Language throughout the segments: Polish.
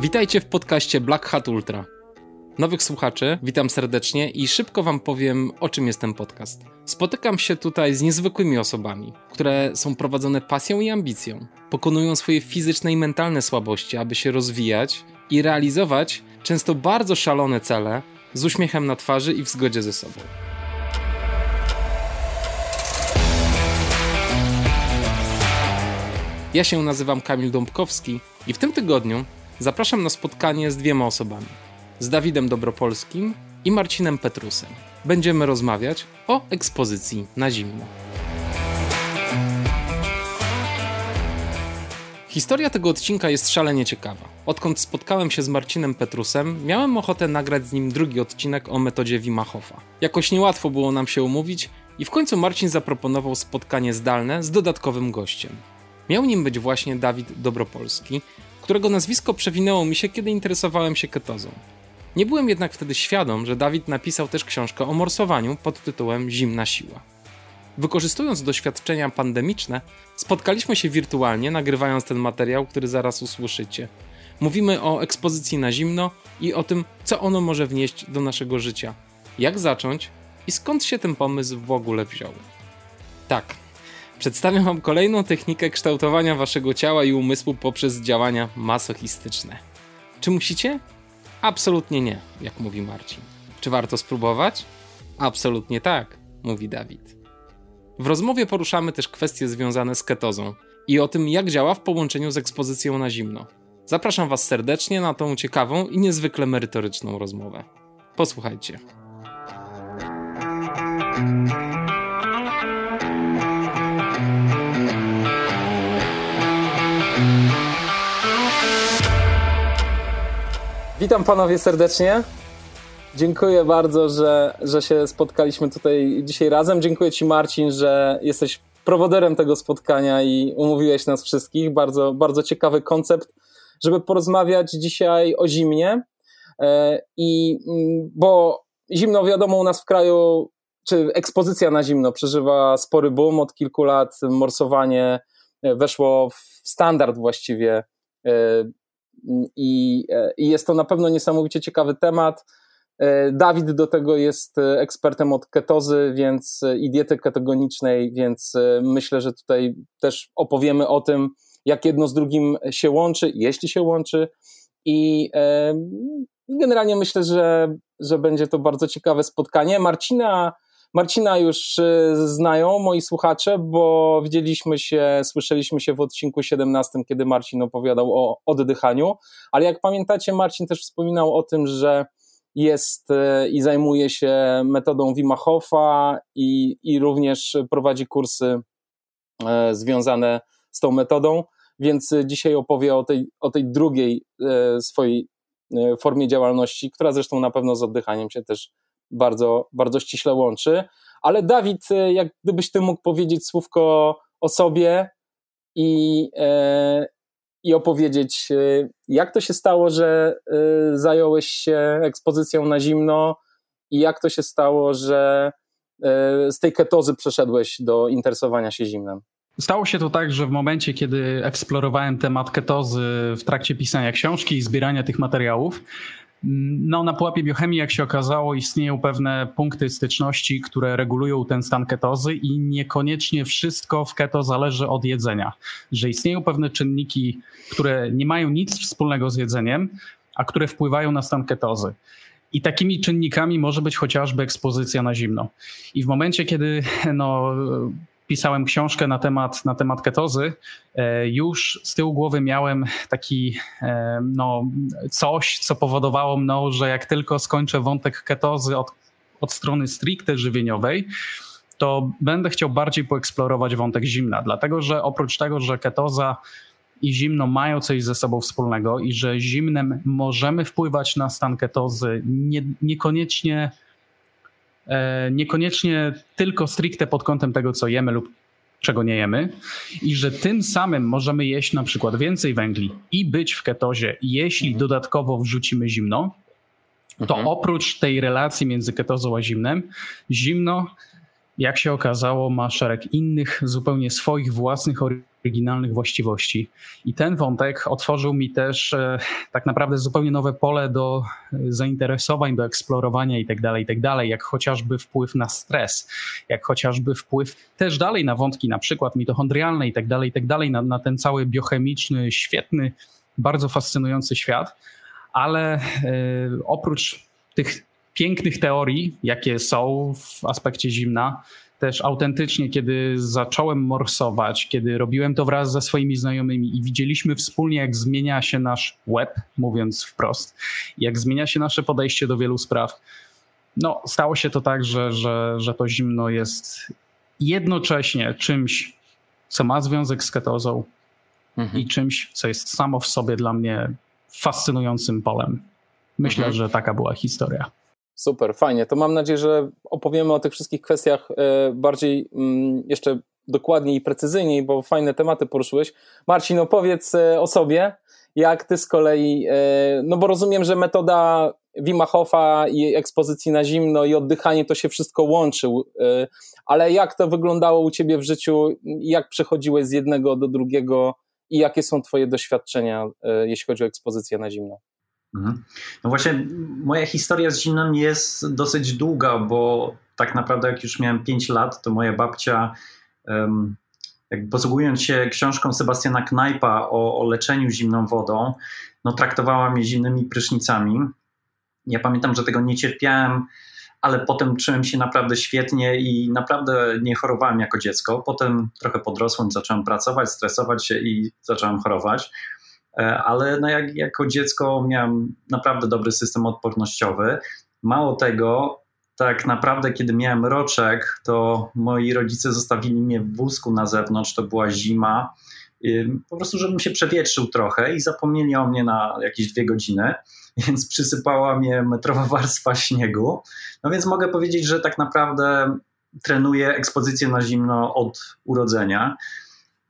Witajcie w podcaście Black Hat Ultra. Nowych słuchaczy, witam serdecznie i szybko Wam powiem, o czym jest ten podcast. Spotykam się tutaj z niezwykłymi osobami, które są prowadzone pasją i ambicją. Pokonują swoje fizyczne i mentalne słabości, aby się rozwijać i realizować często bardzo szalone cele z uśmiechem na twarzy i w zgodzie ze sobą. Ja się nazywam Kamil Dąbkowski i w tym tygodniu zapraszam na spotkanie z dwiema osobami. Z Dawidem Dobropolskim i Marcinem Petrusem. Będziemy rozmawiać o ekspozycji na zimno. Historia tego odcinka jest szalenie ciekawa. Odkąd spotkałem się z Marcinem Petrusem, miałem ochotę nagrać z nim drugi odcinek o metodzie Wima Hofa. Jakoś niełatwo było nam się umówić i w końcu Marcin zaproponował spotkanie zdalne z dodatkowym gościem. Miał nim być właśnie Dawid Dobropolski, którego nazwisko przewinęło mi się, kiedy interesowałem się ketozą. Nie byłem jednak wtedy świadom, że Dawid napisał też książkę o morsowaniu pod tytułem Zimna Siła. Wykorzystując doświadczenia pandemiczne, spotkaliśmy się wirtualnie, nagrywając ten materiał, który zaraz usłyszycie. Mówimy o ekspozycji na zimno i o tym, co ono może wnieść do naszego życia, jak zacząć i skąd się ten pomysł w ogóle wziął. Tak, Przedstawiam Wam kolejną technikę kształtowania Waszego ciała i umysłu poprzez działania masochistyczne. Czy musicie? Absolutnie nie, jak mówi Marcin. Czy warto spróbować? Absolutnie tak, mówi Dawid. W rozmowie poruszamy też kwestie związane z ketozą i o tym, jak działa w połączeniu z ekspozycją na zimno. Zapraszam Was serdecznie na tą ciekawą i niezwykle merytoryczną rozmowę. Posłuchajcie. Witam panowie serdecznie. Dziękuję bardzo, że, że się spotkaliśmy tutaj dzisiaj razem. Dziękuję Ci, Marcin, że jesteś prowoderem tego spotkania i umówiłeś nas wszystkich. Bardzo, bardzo ciekawy koncept, żeby porozmawiać dzisiaj o zimnie. E, I mm, bo zimno, wiadomo, u nas w kraju, czy ekspozycja na zimno przeżywa spory boom od kilku lat. Morsowanie weszło w standard właściwie e, i, i jest to na pewno niesamowicie ciekawy temat. E, Dawid do tego jest ekspertem od ketozy więc, i diety ketogenicznej, więc e, myślę, że tutaj też opowiemy o tym, jak jedno z drugim się łączy, jeśli się łączy. I e, generalnie myślę, że, że będzie to bardzo ciekawe spotkanie. Marcina Marcina już y, znają moi słuchacze, bo widzieliśmy się, słyszeliśmy się w odcinku 17, kiedy Marcin opowiadał o oddychaniu, ale jak pamiętacie, Marcin też wspominał o tym, że jest y, i zajmuje się metodą Wima Hofa i, i również prowadzi kursy e, związane z tą metodą, więc dzisiaj opowie o tej, o tej drugiej swojej formie działalności, która zresztą na pewno z oddychaniem się też bardzo, bardzo ściśle łączy. Ale Dawid, e, jak gdybyś ty mógł powiedzieć słówko o sobie i, e, i opowiedzieć, e, jak to się stało, że zająłeś się ekspozycją na zimno i jak to się stało, że z tej ketozy przeszedłeś do interesowania się zimnem? Stało się to tak, że w momencie, kiedy eksplorowałem temat ketozy w trakcie pisania książki i zbierania tych materiałów, no, na pułapie biochemii, jak się okazało, istnieją pewne punkty styczności, które regulują ten stan ketozy i niekoniecznie wszystko w keto zależy od jedzenia. Że istnieją pewne czynniki, które nie mają nic wspólnego z jedzeniem, a które wpływają na stan ketozy. I takimi czynnikami może być chociażby ekspozycja na zimno. I w momencie, kiedy no, pisałem książkę na temat, na temat ketozy, e, już z tyłu głowy miałem taki e, no, coś, co powodowało mną, że jak tylko skończę wątek ketozy od, od strony stricte żywieniowej, to będę chciał bardziej poeksplorować wątek zimna, dlatego że oprócz tego, że ketoza i zimno mają coś ze sobą wspólnego i że zimnem możemy wpływać na stan ketozy, nie, niekoniecznie niekoniecznie tylko stricte pod kątem tego, co jemy lub czego nie jemy, i że tym samym możemy jeść na przykład więcej węgli i być w ketozie, jeśli mhm. dodatkowo wrzucimy zimno, to mhm. oprócz tej relacji między ketozą a zimnem, zimno jak się okazało, ma szereg innych, zupełnie swoich własnych, oryginalnych właściwości. I ten wątek otworzył mi też e, tak naprawdę zupełnie nowe pole do e, zainteresowań, do eksplorowania itd., tak itd., tak jak chociażby wpływ na stres, jak chociażby wpływ też dalej na wątki na przykład mitochondrialne itd., tak itd., na, na ten cały biochemiczny, świetny, bardzo fascynujący świat. Ale e, oprócz tych pięknych teorii, jakie są w aspekcie zimna, też autentycznie, kiedy zacząłem morsować, kiedy robiłem to wraz ze swoimi znajomymi i widzieliśmy wspólnie, jak zmienia się nasz web, mówiąc wprost, jak zmienia się nasze podejście do wielu spraw, no stało się to tak, że, że, że to zimno jest jednocześnie czymś, co ma związek z ketozą mhm. i czymś, co jest samo w sobie dla mnie fascynującym polem. Myślę, mhm. że taka była historia. Super, fajnie. To mam nadzieję, że opowiemy o tych wszystkich kwestiach e, bardziej mm, jeszcze dokładniej i precyzyjniej, bo fajne tematy poruszyłeś. Marcin, opowiedz e, o sobie, jak ty z kolei, e, no bo rozumiem, że metoda Wima Hofa i ekspozycji na zimno i oddychanie to się wszystko łączy, ale jak to wyglądało u ciebie w życiu, jak przechodziłeś z jednego do drugiego i jakie są twoje doświadczenia, jeśli chodzi o ekspozycję na zimno? Mhm. No właśnie, moja historia z zimnem jest dosyć długa, bo tak naprawdę, jak już miałem 5 lat, to moja babcia, jak posługując się książką Sebastiana Knajpa o, o leczeniu zimną wodą, no, traktowała mnie zimnymi prysznicami. Ja pamiętam, że tego nie cierpiałem, ale potem czułem się naprawdę świetnie i naprawdę nie chorowałem jako dziecko. Potem trochę podrosłem, zacząłem pracować, stresować się i zacząłem chorować. E, ale no jak, jako dziecko miałem naprawdę dobry system odpornościowy. Mało tego, tak naprawdę, kiedy miałem roczek, to moi rodzice zostawili mnie w wózku na zewnątrz, to była zima, po prostu, żebym się przewietrzył trochę i zapomnieli o mnie na jakieś dwie godziny, więc przysypała mnie metrowa warstwa śniegu. No więc mogę powiedzieć, że tak naprawdę trenuję ekspozycję na zimno od urodzenia.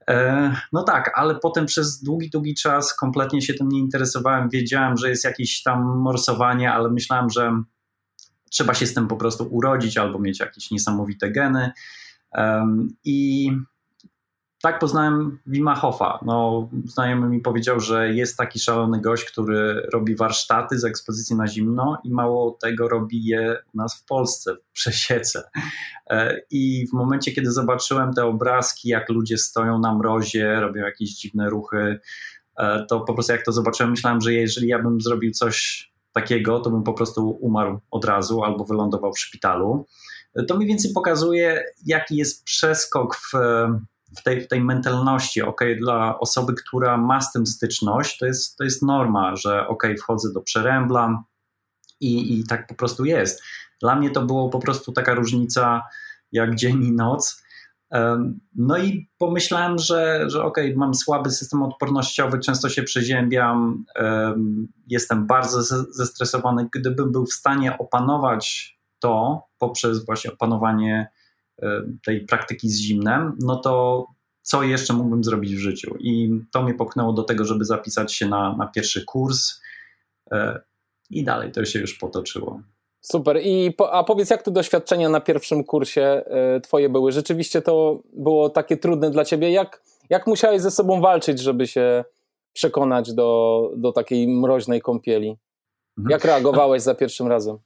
E, no tak, ale potem przez długi, długi czas kompletnie się tym nie interesowałem. Wiedziałem, że jest jakieś tam morsowanie, ale myślałem, że trzeba się z tym po prostu urodzić albo mieć jakieś niesamowite geny. I tak poznałem Wima Hofa. No, znajomy mi powiedział, że jest taki szalony gość, który robi warsztaty z ekspozycji na zimno i mało tego robi je u nas w Polsce, w Przesiece. E, I w momencie, kiedy zobaczyłem te obrazki, jak ludzie stoją na mrozie, robią jakieś dziwne ruchy, e, to po prostu jak to zobaczyłem, myślałem, że jeżeli ja bym zrobił coś takiego, to bym po prostu umarł od razu albo wylądował w szpitalu. E, to mniej więcej pokazuje, jaki jest przeskok w w tej, w tej mentalności, ok, dla osoby, która ma z tym styczność, to jest, to jest norma, że ok, wchodzę do przerębla i, i tak po prostu jest. Dla mnie to było po prostu taka różnica jak dzień i noc. No i pomyślałem, że, że ok, mam słaby system odpornościowy, często się przeziębiam, jestem bardzo zestresowany. Gdybym był w stanie opanować to poprzez właśnie opanowanie tej praktyki z zimnem, no to co jeszcze mógłbym zrobić w życiu? I to mnie popchnęło do tego, żeby zapisać się na, na pierwszy kurs e, i dalej to się już potoczyło. Super. I po, a powiedz, jak te doświadczenia na pierwszym kursie y, twoje były? Rzeczywiście to było takie trudne dla ciebie. Jak, jak musiałeś ze sobą walczyć, żeby się przekonać do, do takiej mroźnej kąpieli? Mhm. Jak reagowałeś za pierwszym razem?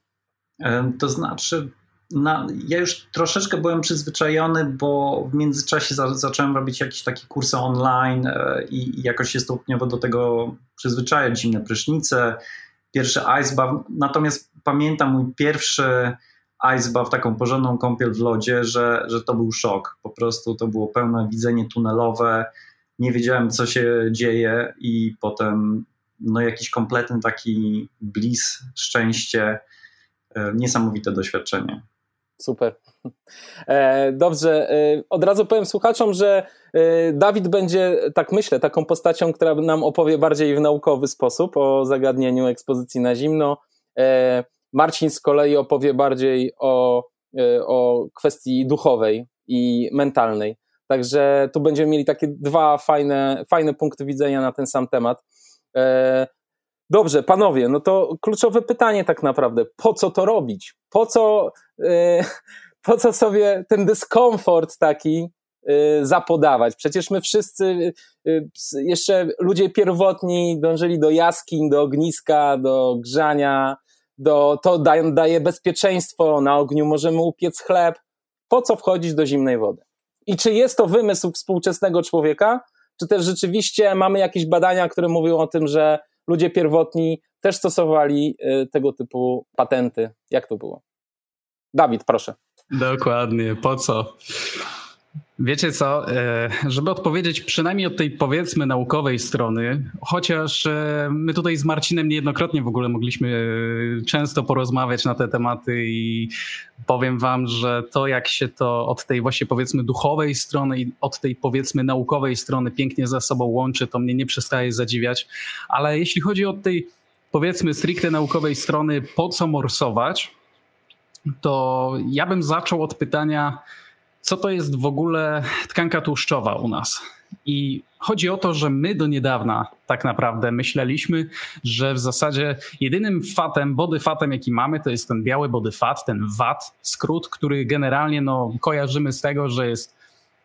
To znaczy, na, ja już troszeczkę byłem przyzwyczajony, bo w międzyczasie za, zacząłem robić jakieś takie kursy online e, i, i jakoś się stopniowo do tego przyzwyczajać, zimne prysznice, pierwszy ice bath. Natomiast pamiętam mój pierwszy ice bath, taką porządną kąpiel w lodzie, że, że to był szok. Po prostu to było pełne widzenie tunelowe, nie wiedziałem co się dzieje i potem no jakiś kompletny taki bliss, szczęście, e, niesamowite doświadczenie. Super. E, dobrze, e, od razu powiem słuchaczom, że e, Dawid będzie, tak myślę, taką postacią, która nam opowie bardziej w naukowy sposób o zagadnieniu ekspozycji na zimno. Marcin z kolei opowie bardziej o, o kwestii duchowej i mentalnej. Także tu będziemy mieli takie dwa fajne, fajne punkty widzenia na ten sam temat. Dobrze, panowie, no to kluczowe pytanie tak naprawdę. Po co to robić? Po co, yy, po co sobie ten dyskomfort taki y, zapodawać? Przecież my wszyscy, y, jeszcze ludzie pierwotni dążyli do jaskiń, do ogniska, do grzania, do, to daje, daje bezpieczeństwo, na ogniu możemy upiec chleb. Po co wchodzić do zimnej wody? I czy jest to wymysł współczesnego człowieka, czy też rzeczywiście mamy jakieś badania, które mówią o tym, że ludzie pierwotni też stosowali y, tego typu patenty? Jak to było? Dawid, proszę. Dokładnie, po co? Wiecie co, e, żeby odpowiedzieć przynajmniej od tej powiedzmy naukowej strony, chociaż e, my tutaj z Marcinem niejednokrotnie w ogóle mogliśmy e, często porozmawiać na te tematy i powiem wam, że to jak się to od tej właśnie powiedzmy duchowej strony i od tej powiedzmy naukowej strony pięknie ze sobą łączy, to mnie nie przestaje zadziwiać, ale jeśli chodzi o tej powiedzmy stricte naukowej strony, po co morsować, to ja bym zaczął od pytania, co to jest w ogóle tkanka tłuszczowa u nas. I chodzi o to, że my do niedawna tak naprawdę myśleliśmy, że w zasadzie jedynym fatem, body fatem, jaki mamy, to jest ten biały body fat, ten VAT, skrót, który generalnie no, kojarzymy z tego, że jest,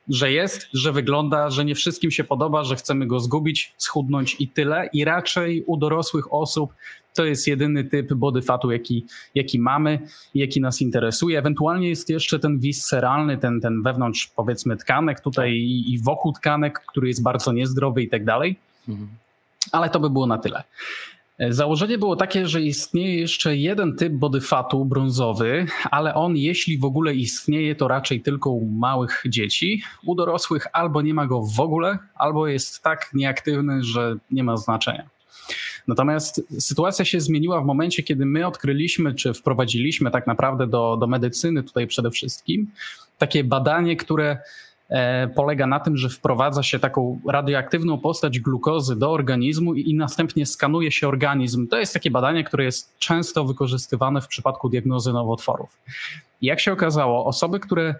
że jest, że wygląda, że nie wszystkim się podoba, że chcemy go zgubić, schudnąć i tyle. I raczej u dorosłych osób to jest jedyny typ body fatu, jaki, jaki mamy, jaki nas interesuje. Ewentualnie jest jeszcze ten visceralny, ten, ten wewnątrz powiedzmy tkanek tutaj i, i wokół tkanek, który jest bardzo niezdrowy i tak dalej. Mhm. Ale to by było na tyle. Założenie było takie, że istnieje jeszcze jeden typ body fatu brązowy, ale on, jeśli w ogóle istnieje, to raczej tylko u małych dzieci. U dorosłych albo nie ma go w ogóle, albo jest tak nieaktywny, że nie ma znaczenia. Natomiast sytuacja się zmieniła w momencie, kiedy my odkryliśmy, czy wprowadziliśmy tak naprawdę do, do medycyny tutaj przede wszystkim takie badanie, które e, polega na tym, że wprowadza się taką radioaktywną postać glukozy do organizmu i, i, następnie skanuje się organizm. To jest takie badanie, które jest często wykorzystywane w przypadku diagnozy nowotworów. I jak się okazało, osoby, które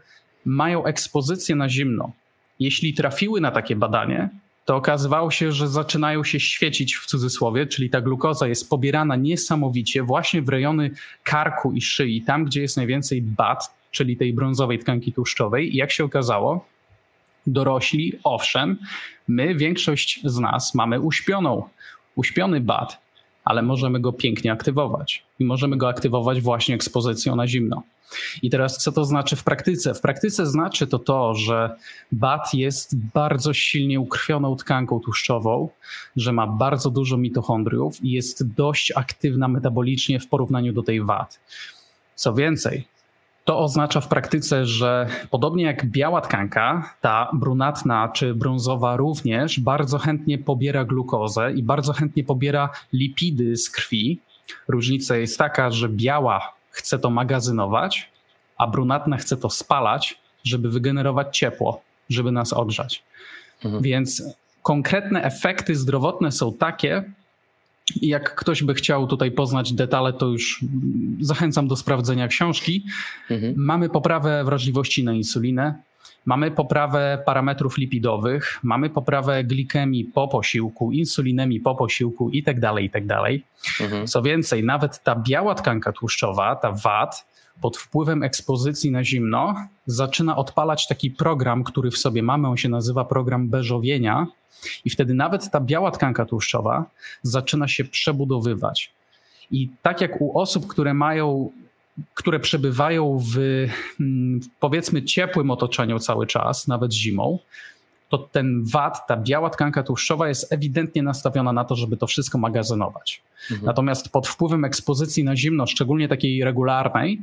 mają ekspozycję na zimno, jeśli trafiły na takie badanie, to okazywało się, że zaczynają się świecić w cudzysłowie, czyli ta glukoza jest pobierana niesamowicie właśnie w rejony karku i szyi, tam gdzie jest najwięcej BAT, czyli tej brązowej tkanki tłuszczowej. I jak się okazało, dorośli, owszem, my, większość z nas mamy uśpioną, uśpiony BAT, ale możemy go pięknie aktywować. I możemy go aktywować właśnie ekspozycją na zimno. I teraz co to znaczy w praktyce? W praktyce znaczy to to, że BAT jest bardzo silnie ukrwioną tkanką tłuszczową, że ma bardzo dużo mitochondriów i jest dość aktywna metabolicznie w porównaniu do tej VAT. Co więcej, to oznacza w praktyce, że podobnie jak biała tkanka, ta brunatna czy brązowa również bardzo chętnie pobiera glukozę i bardzo chętnie pobiera lipidy z krwi. Różnica jest taka, że biała chce to magazynować, a brunatna chce to spalać, żeby wygenerować ciepło, żeby nas ogrzać. Mhm. Więc konkretne efekty zdrowotne są takie, jak ktoś by chciał tutaj poznać detale, to już zachęcam do sprawdzenia książki. Mhm. Mamy poprawę wrażliwości na insulinę, mamy poprawę parametrów lipidowych, mamy poprawę glikemii po posiłku, insulinemii po posiłku i tak dalej, i tak. Mhm. Co więcej, nawet ta biała tkanka tłuszczowa, ta VAT, pod wpływem ekspozycji na zimno zaczyna odpalać taki program, który w sobie mamy, on się nazywa program beżowienia i wtedy nawet ta biała tkanka tłuszczowa zaczyna się przebudowywać. I tak jak u osób, które mają które przebywają w mm, powiedzmy ciepłym otoczeniu cały czas, nawet zimą, to ten wad, ta biała tkanka tłuszczowa jest ewidentnie nastawiona na to, żeby to wszystko magazynować. Mhm. Natomiast pod wpływem ekspozycji na zimno, szczególnie takiej regularnej,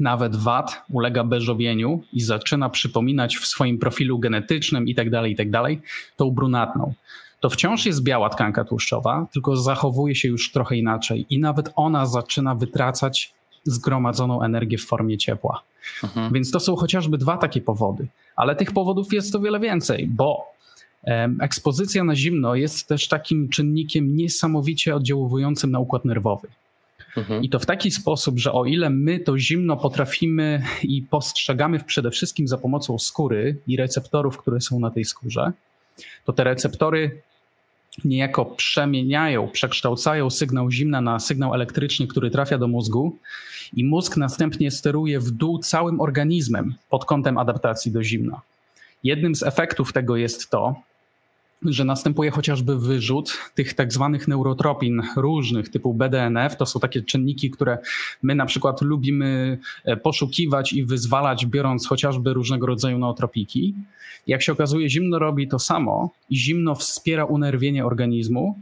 nawet wad ulega beżowieniu i zaczyna przypominać w swoim profilu genetycznym i tak dalej, i tak tą brunatną. To wciąż jest biała tkanka tłuszczowa, tylko zachowuje się już trochę inaczej i nawet ona zaczyna wytracać zgromadzoną energię w formie ciepła. Mhm. Więc to są chociażby dwa takie powody, ale tych powodów jest o wiele więcej, bo ekspozycja na zimno jest też takim czynnikiem niesamowicie oddziałującym na układ nerwowy. Mhm. I to w taki sposób, że o ile my to zimno potrafimy i postrzegamy przede wszystkim za pomocą skóry i receptorów, które są na tej skórze, to te receptory niejako przemieniają, przekształcają sygnał zimna na sygnał elektryczny, który trafia do mózgu i mózg następnie steruje w dół całym organizmem pod kątem adaptacji do zimna. Jednym z efektów tego jest to, że następuje chociażby wyrzut tych tak zwanych neurotropin różnych typu BDNF. To są takie czynniki, które my na przykład lubimy e, poszukiwać i wyzwalać, biorąc chociażby różnego rodzaju nootropiki. Jak się okazuje, zimno robi to samo i zimno wspiera unerwienie organizmu.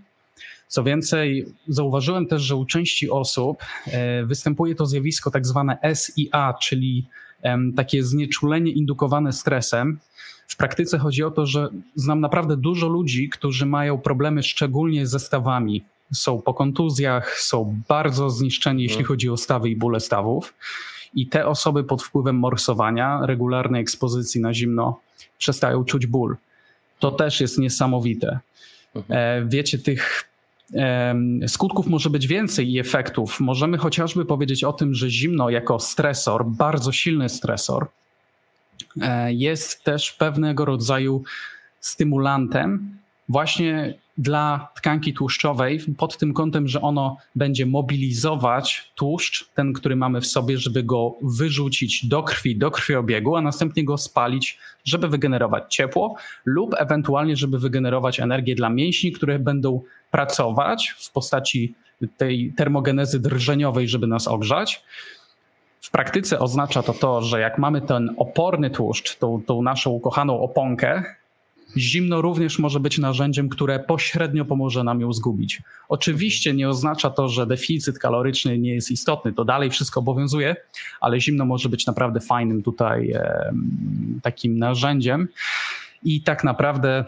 Co więcej, zauważyłem też, że u części osób e, występuje to zjawisko tak zwane SIA, czyli takie znieczulenie indukowane stresem. W praktyce chodzi o to, że znam naprawdę dużo ludzi, którzy mają problemy szczególnie ze stawami. Są po kontuzjach, są bardzo zniszczeni, jeśli mhm. chodzi o stawy i bóle stawów. I te osoby pod wpływem morsowania, regularnej ekspozycji na zimno, przestają czuć ból. To też jest niesamowite. Mhm. E, wiecie, tych skutków może być więcej i efektów. Możemy chociażby powiedzieć o tym, że zimno jako stresor, bardzo silny stresor, jest też pewnego rodzaju stymulantem właśnie dla tkanki tłuszczowej pod tym kątem, że ono będzie mobilizować tłuszcz, ten, który mamy w sobie, żeby go wyrzucić do krwi, do krwiobiegu, a następnie go spalić, żeby wygenerować ciepło lub ewentualnie, żeby wygenerować energię dla mięśni, które będą pracować w postaci tej termogenezy drżeniowej, żeby nas ogrzać. W praktyce oznacza to to, że jak mamy ten oporny tłuszcz, tą, tą naszą ukochaną oponkę, Zimno również może być narzędziem, które pośrednio pomoże nam ją zgubić. Oczywiście nie oznacza to, że deficyt kaloryczny nie jest istotny, to dalej wszystko obowiązuje, ale zimno może być naprawdę fajnym tutaj e, takim narzędziem. I tak naprawdę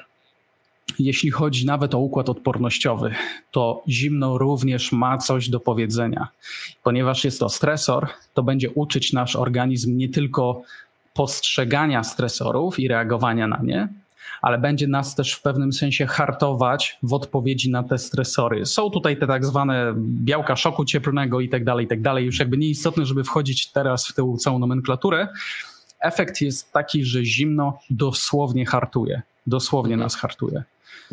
jeśli chodzi nawet o układ odpornościowy, to zimno również ma coś do powiedzenia. Ponieważ jest to stresor, to będzie uczyć nasz organizm nie tylko postrzegania stresorów i reagowania na nie, ale będzie nas też w pewnym sensie hartować w odpowiedzi na te stresory. Są tutaj te tak zwane białka szoku cieplnego i tak dalej, i tak dalej. Już jakby nieistotne, żeby wchodzić teraz w tę całą nomenklaturę. Efekt jest taki, że zimno dosłownie hartuje. Dosłownie nas hartuje.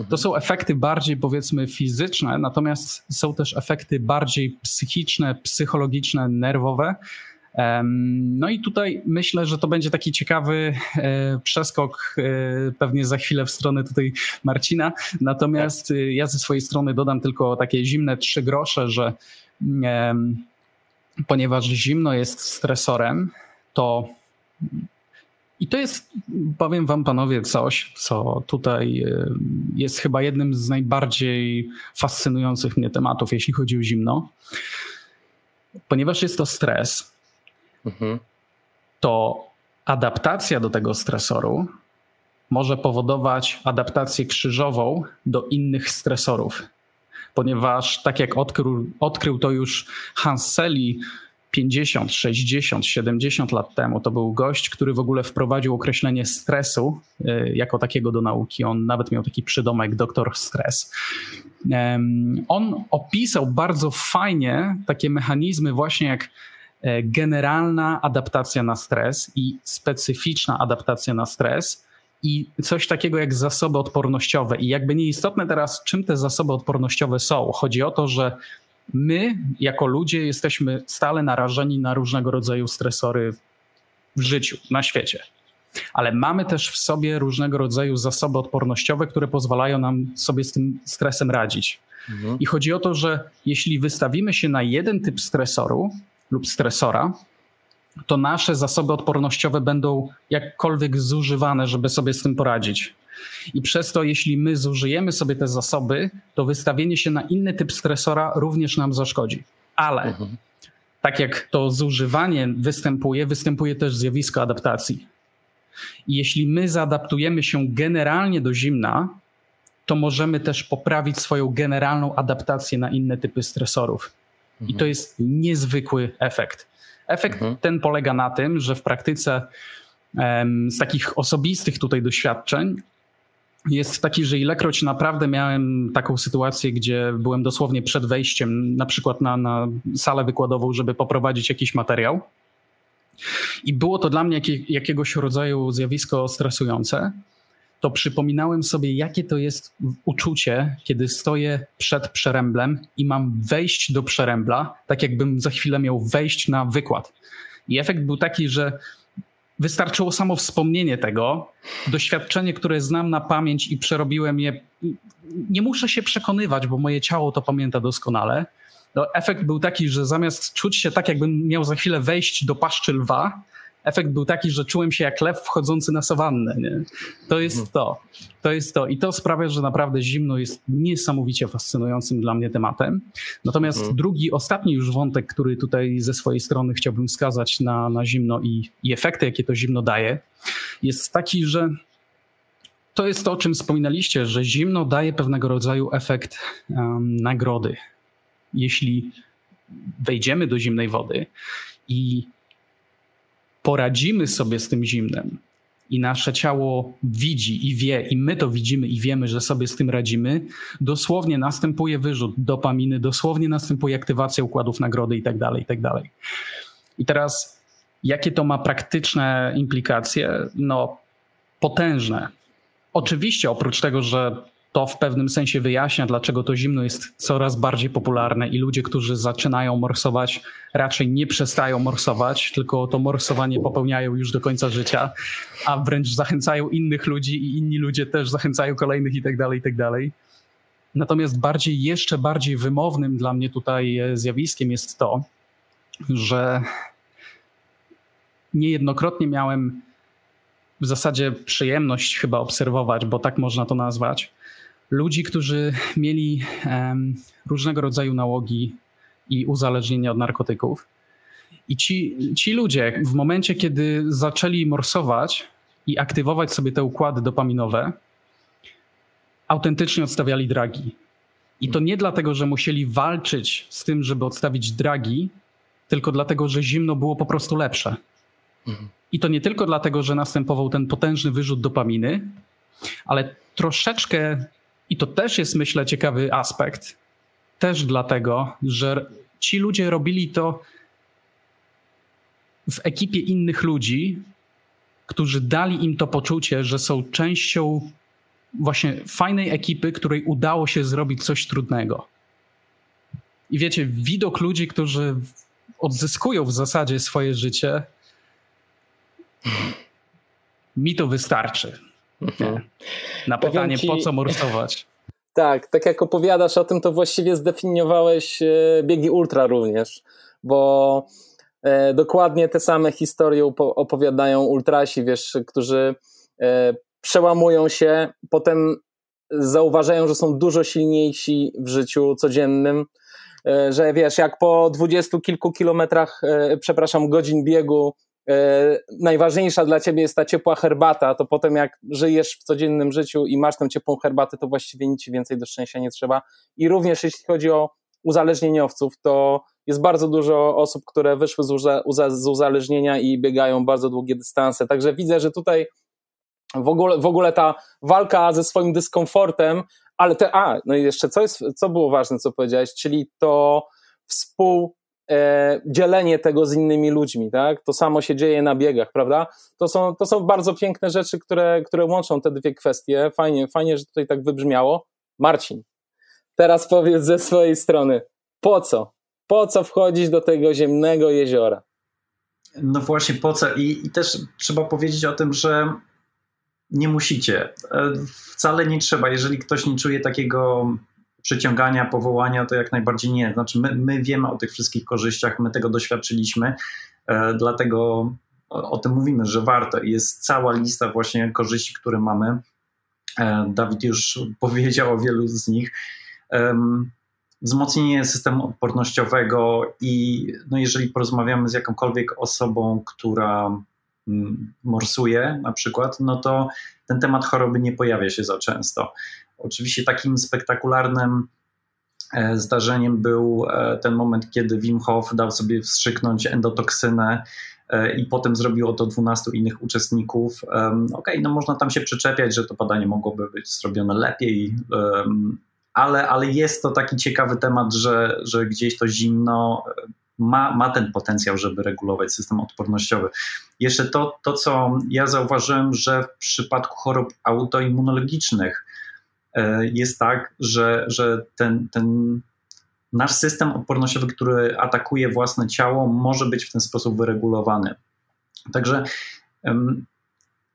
To są efekty bardziej powiedzmy fizyczne, natomiast są też efekty bardziej psychiczne, psychologiczne, nerwowe, no i tutaj myślę, że to będzie taki ciekawy e, przeskok e, pewnie za chwilę w stronę tutaj Marcina. Natomiast e, ja ze swojej strony dodam tylko takie zimne trzy grosze, że ponieważ zimno jest stresorem, to i to jest, powiem wam panowie, coś, co tutaj jest chyba jednym z najbardziej fascynujących mnie tematów, jeśli chodzi o zimno. Ponieważ jest to stres, mhm. to adaptacja do tego stresoru może powodować adaptację krzyżową do innych stresorów. Ponieważ, tak jak odkrył, odkrył to już Hans Selye 50, 60, 70 lat temu, to był gość, który w ogóle wprowadził określenie stresu y, jako takiego do nauki. On nawet miał taki przydomek doktor stres. On opisał bardzo fajnie takie mechanizmy, właśnie jak E, generalna adaptacja na stres i specyficzna adaptacja na stres i coś takiego jak zasoby odpornościowe. I jakby nieistotne teraz, czym te zasoby odpornościowe są. Chodzi o to, że my, jako ludzie, jesteśmy stale narażeni na różnego rodzaju stresory w życiu, na świecie. Ale mamy też w sobie różnego rodzaju zasoby odpornościowe, które pozwalają nam sobie z tym stresem radzić. Mhm. I chodzi o to, że jeśli wystawimy się na jeden typ stresoru, lub stresora, to nasze zasoby odpornościowe będą jakkolwiek zużywane, żeby sobie z tym poradzić. I przez to, jeśli my zużyjemy sobie te zasoby, to wystawienie się na inny typ stresora również nam zaszkodzi. Ale mhm. tak jak to zużywanie występuje, występuje też zjawisko adaptacji. I jeśli my zaadaptujemy się generalnie do zimna, to możemy też poprawić swoją generalną adaptację na inne typy stresorów. I to jest niezwykły efekt. Efekt mhm. ten polega na tym, że w praktyce z takich osobistych tutaj doświadczeń jest taki, że ilekroć naprawdę miałem taką sytuację, gdzie byłem dosłownie przed wejściem, na przykład na, na salę wykładową, żeby poprowadzić jakiś materiał. I było to dla mnie jakie, jakiegoś rodzaju zjawisko stresujące, to przypominałem sobie, jakie to jest uczucie, kiedy stoję przed przeręblem i mam wejść do przerębla, tak jakbym za chwilę miał wejść na wykład. I efekt był taki, że wystarczyło samo wspomnienie tego, doświadczenie, które znam na pamięć i przerobiłem je. Nie muszę się przekonywać, bo moje ciało to pamięta doskonale. No, efekt był taki, że zamiast czuć się tak, jakbym miał za chwilę wejść do paszczy lwa, efekt był taki, że czułem się jak lew wchodzący na sawannę. Nie? To jest mhm. to. To jest to. I to sprawia, że naprawdę zimno jest niesamowicie fascynującym dla mnie tematem. Natomiast mhm. drugi, ostatni już wątek, który tutaj ze swojej strony chciałbym wskazać na, na zimno i, i efekty, jakie to zimno daje, jest taki, że to jest to, o czym wspominaliście, że zimno daje pewnego rodzaju efekt um, nagrody. Jeśli wejdziemy do zimnej wody i poradzimy sobie z tym zimnem i nasze ciało widzi i wie, i my to widzimy i wiemy, że sobie z tym radzimy, dosłownie następuje wyrzut dopaminy, dosłownie następuje aktywacja układów nagrody i tak dalej, i tak. I teraz, jakie to ma praktyczne implikacje? No, potężne. Oczywiście, oprócz tego, że to w pewnym sensie wyjaśnia, dlaczego to zimno jest coraz bardziej popularne i ludzie, którzy zaczynają morsować, raczej nie przestają morsować, tylko to morsowanie popełniają już do końca życia, a wręcz zachęcają innych ludzi i inni ludzie też zachęcają kolejnych i tak dalej, i tak dalej. Natomiast bardziej, jeszcze bardziej wymownym dla mnie tutaj e, zjawiskiem jest to, że niejednokrotnie miałem w zasadzie przyjemność chyba obserwować, bo tak można to nazwać, ludzi, którzy mieli um, różnego rodzaju nałogi i uzależnienia od narkotyków. I ci, ci ludzie, w momencie, kiedy zaczęli morsować i aktywować sobie te układy dopaminowe, autentycznie odstawiali dragi. I to nie dlatego, że musieli walczyć z tym, żeby odstawić dragi, tylko dlatego, że zimno było po prostu lepsze. Mhm. I to nie tylko dlatego, że następował ten potężny wyrzut dopaminy, ale troszeczkę i to też jest, myślę, ciekawy aspekt. Też dlatego, że ci ludzie robili to w ekipie innych ludzi, którzy dali im to poczucie, że są częścią właśnie fajnej ekipy, której udało się zrobić coś trudnego. I wiecie, widok ludzi, którzy odzyskują w zasadzie swoje życie, mi to wystarczy. Mhm. Na pytanie, ci... po co morsować? Tak, tak jak opowiadasz o tym, to właściwie zdefiniowałeś e, biegi ultra również, bo e, dokładnie te same historie opowiadają ultrasi, wiesz, którzy e, przełamują się, potem zauważają, że są dużo silniejsi w życiu codziennym, że wiesz, jak po dwudziestu kilku kilometrach, przepraszam, godzin biegu najważniejsza dla ciebie jest ta ciepła herbata, to potem jak żyjesz w codziennym życiu i masz tę ciepłą herbatę, to właściwie nic więcej do szczęścia nie trzeba. I również jeśli chodzi o uzależnieniowców, to jest bardzo dużo osób, które wyszły z uzależnienia i biegają bardzo długie dystanse. Także widzę, że tutaj w ogóle, w ogóle ta walka ze swoim dyskomfortem, ale te, a, no i jeszcze co jest, co było ważne, co powiedziałeś, czyli to współ e, dzielenie tego z innymi ludźmi, tak? To samo się dzieje na biegach, prawda? To są, to są bardzo piękne rzeczy, które, które łączą te dwie kwestie. Fajnie, fajnie, że tutaj tak wybrzmiało. Marcin, teraz powiedz ze swojej strony, po co? Po co wchodzić do tego ziemnego jeziora? No właśnie, po co? I, I też trzeba powiedzieć o tym, że nie musicie. E, wcale nie trzeba. Jeżeli ktoś nie czuje takiego przyciągania, powołania, to jak najbardziej nie. Znaczy, my, my wiemy o tych wszystkich korzyściach, my tego doświadczyliśmy, e, dlatego o, o, tym mówimy, że warto. Jest cała lista właśnie korzyści, które mamy. E, Dawid już powiedział o wielu z nich. Wzmocnienie systemu odpornościowego i no jeżeli porozmawiamy z jakąkolwiek osobą, która morsuje na przykład, no to ten temat choroby nie pojawia się za często. Oczywiście takim spektakularnym e, zdarzeniem był e, ten moment, kiedy Wim Hof dał sobie wstrzyknąć endotoksynę e, i potem zrobiło to 12 innych uczestników. Okej, okay, no można tam się przyczepiać, że to badanie mogłoby być zrobione lepiej, ale, ale jest to taki ciekawy temat, że, że gdzieś to zimno ma, ma ten potencjał, żeby regulować system odpornościowy. Jeszcze to, to, co ja zauważyłem, że w przypadku chorób autoimmunologicznych e, jest tak, że, że ten, ten nasz system odpornościowy, który atakuje własne ciało, może być w ten sposób wyregulowany. Także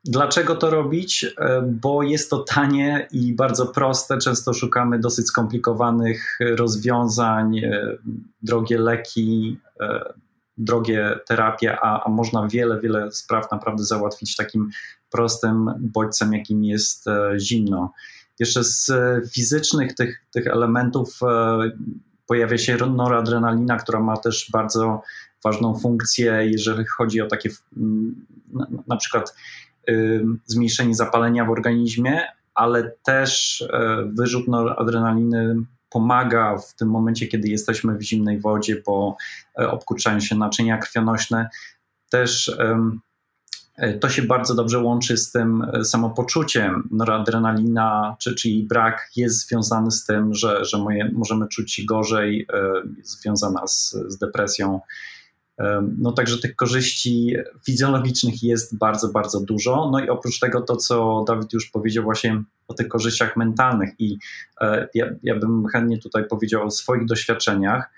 Dlaczego to robić? E, bo jest to tanie i bardzo proste. Często szukamy dosyć skomplikowanych rozwiązań, e, drogie leki, e, drogie terapie, a, a można wiele, wiele spraw naprawdę załatwić takim prostym bodźcem, jakim jest zimno. Jeszcze z fizycznych tych, tych elementów pojawia się noradrenalina, która ma też bardzo ważną funkcję, jeżeli chodzi o takie na przykład zmniejszenie zapalenia w organizmie, ale też e, wyrzut adrenaliny pomaga w tym momencie, kiedy jesteśmy w zimnej wodzie, bo e, obkurczają się naczynia krwionośne. Też e, to się bardzo dobrze łączy z tym samopoczuciem. Noradrenalina, czy, czyli brak, jest związany z tym, że, że moje, możemy czuć się gorzej, związana z, z depresją. No także tych korzyści fizjologicznych jest bardzo, bardzo dużo. No i oprócz tego to, co Dawid już powiedział właśnie o tych korzyściach mentalnych i e, ja, ja bym chętnie tutaj powiedział o swoich doświadczeniach,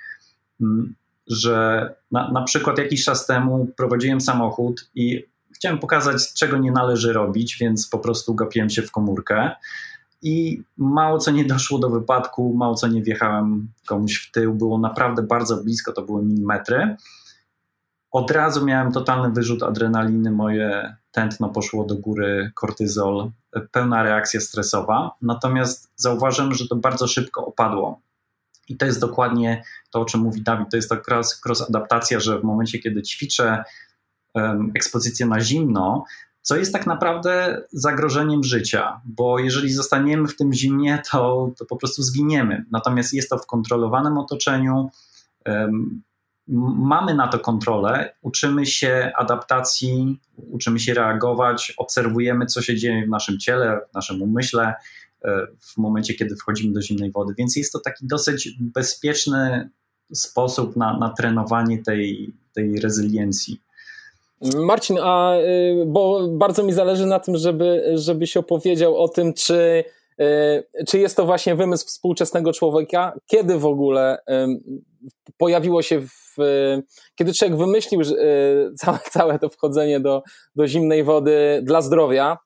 że na, na przykład jakiś czas temu prowadziłem samochód i chciałem pokazać, czego nie należy robić, więc po prostu gapiłem się w komórkę i mało co nie doszło do wypadku, mało co nie wjechałem komuś w tył, było naprawdę bardzo blisko, to były milimetry od razu miałem totalny wyrzut adrenaliny, moje tętno poszło do góry, kortyzol, pełna reakcja stresowa. Natomiast zauważyłem, że to bardzo szybko opadło. I to jest dokładnie to, o czym mówi Dawid. To jest ta cross-adaptacja, że w momencie, kiedy ćwiczę um, ekspozycję na zimno, co jest tak naprawdę zagrożeniem życia, bo jeżeli zostaniemy w tym zimnie, to, to po prostu zginiemy. Natomiast jest to w kontrolowanym otoczeniu. Um, mamy na to kontrolę, uczymy się adaptacji, uczymy się reagować, obserwujemy, co się dzieje w naszym ciele, w naszym umyśle e, w momencie, kiedy wchodzimy do zimnej wody. Więc jest to taki dosyć bezpieczny sposób na, na trenowanie tej, tej rezyliencji. Marcin, a y, bo bardzo mi zależy na tym, żeby, żebyś opowiedział o tym, czy, y, czy jest to właśnie wymysł współczesnego człowieka, kiedy w ogóle pojawiło się w kiedy człowiek wymyślił całe, całe to wchodzenie do, do zimnej wody dla zdrowia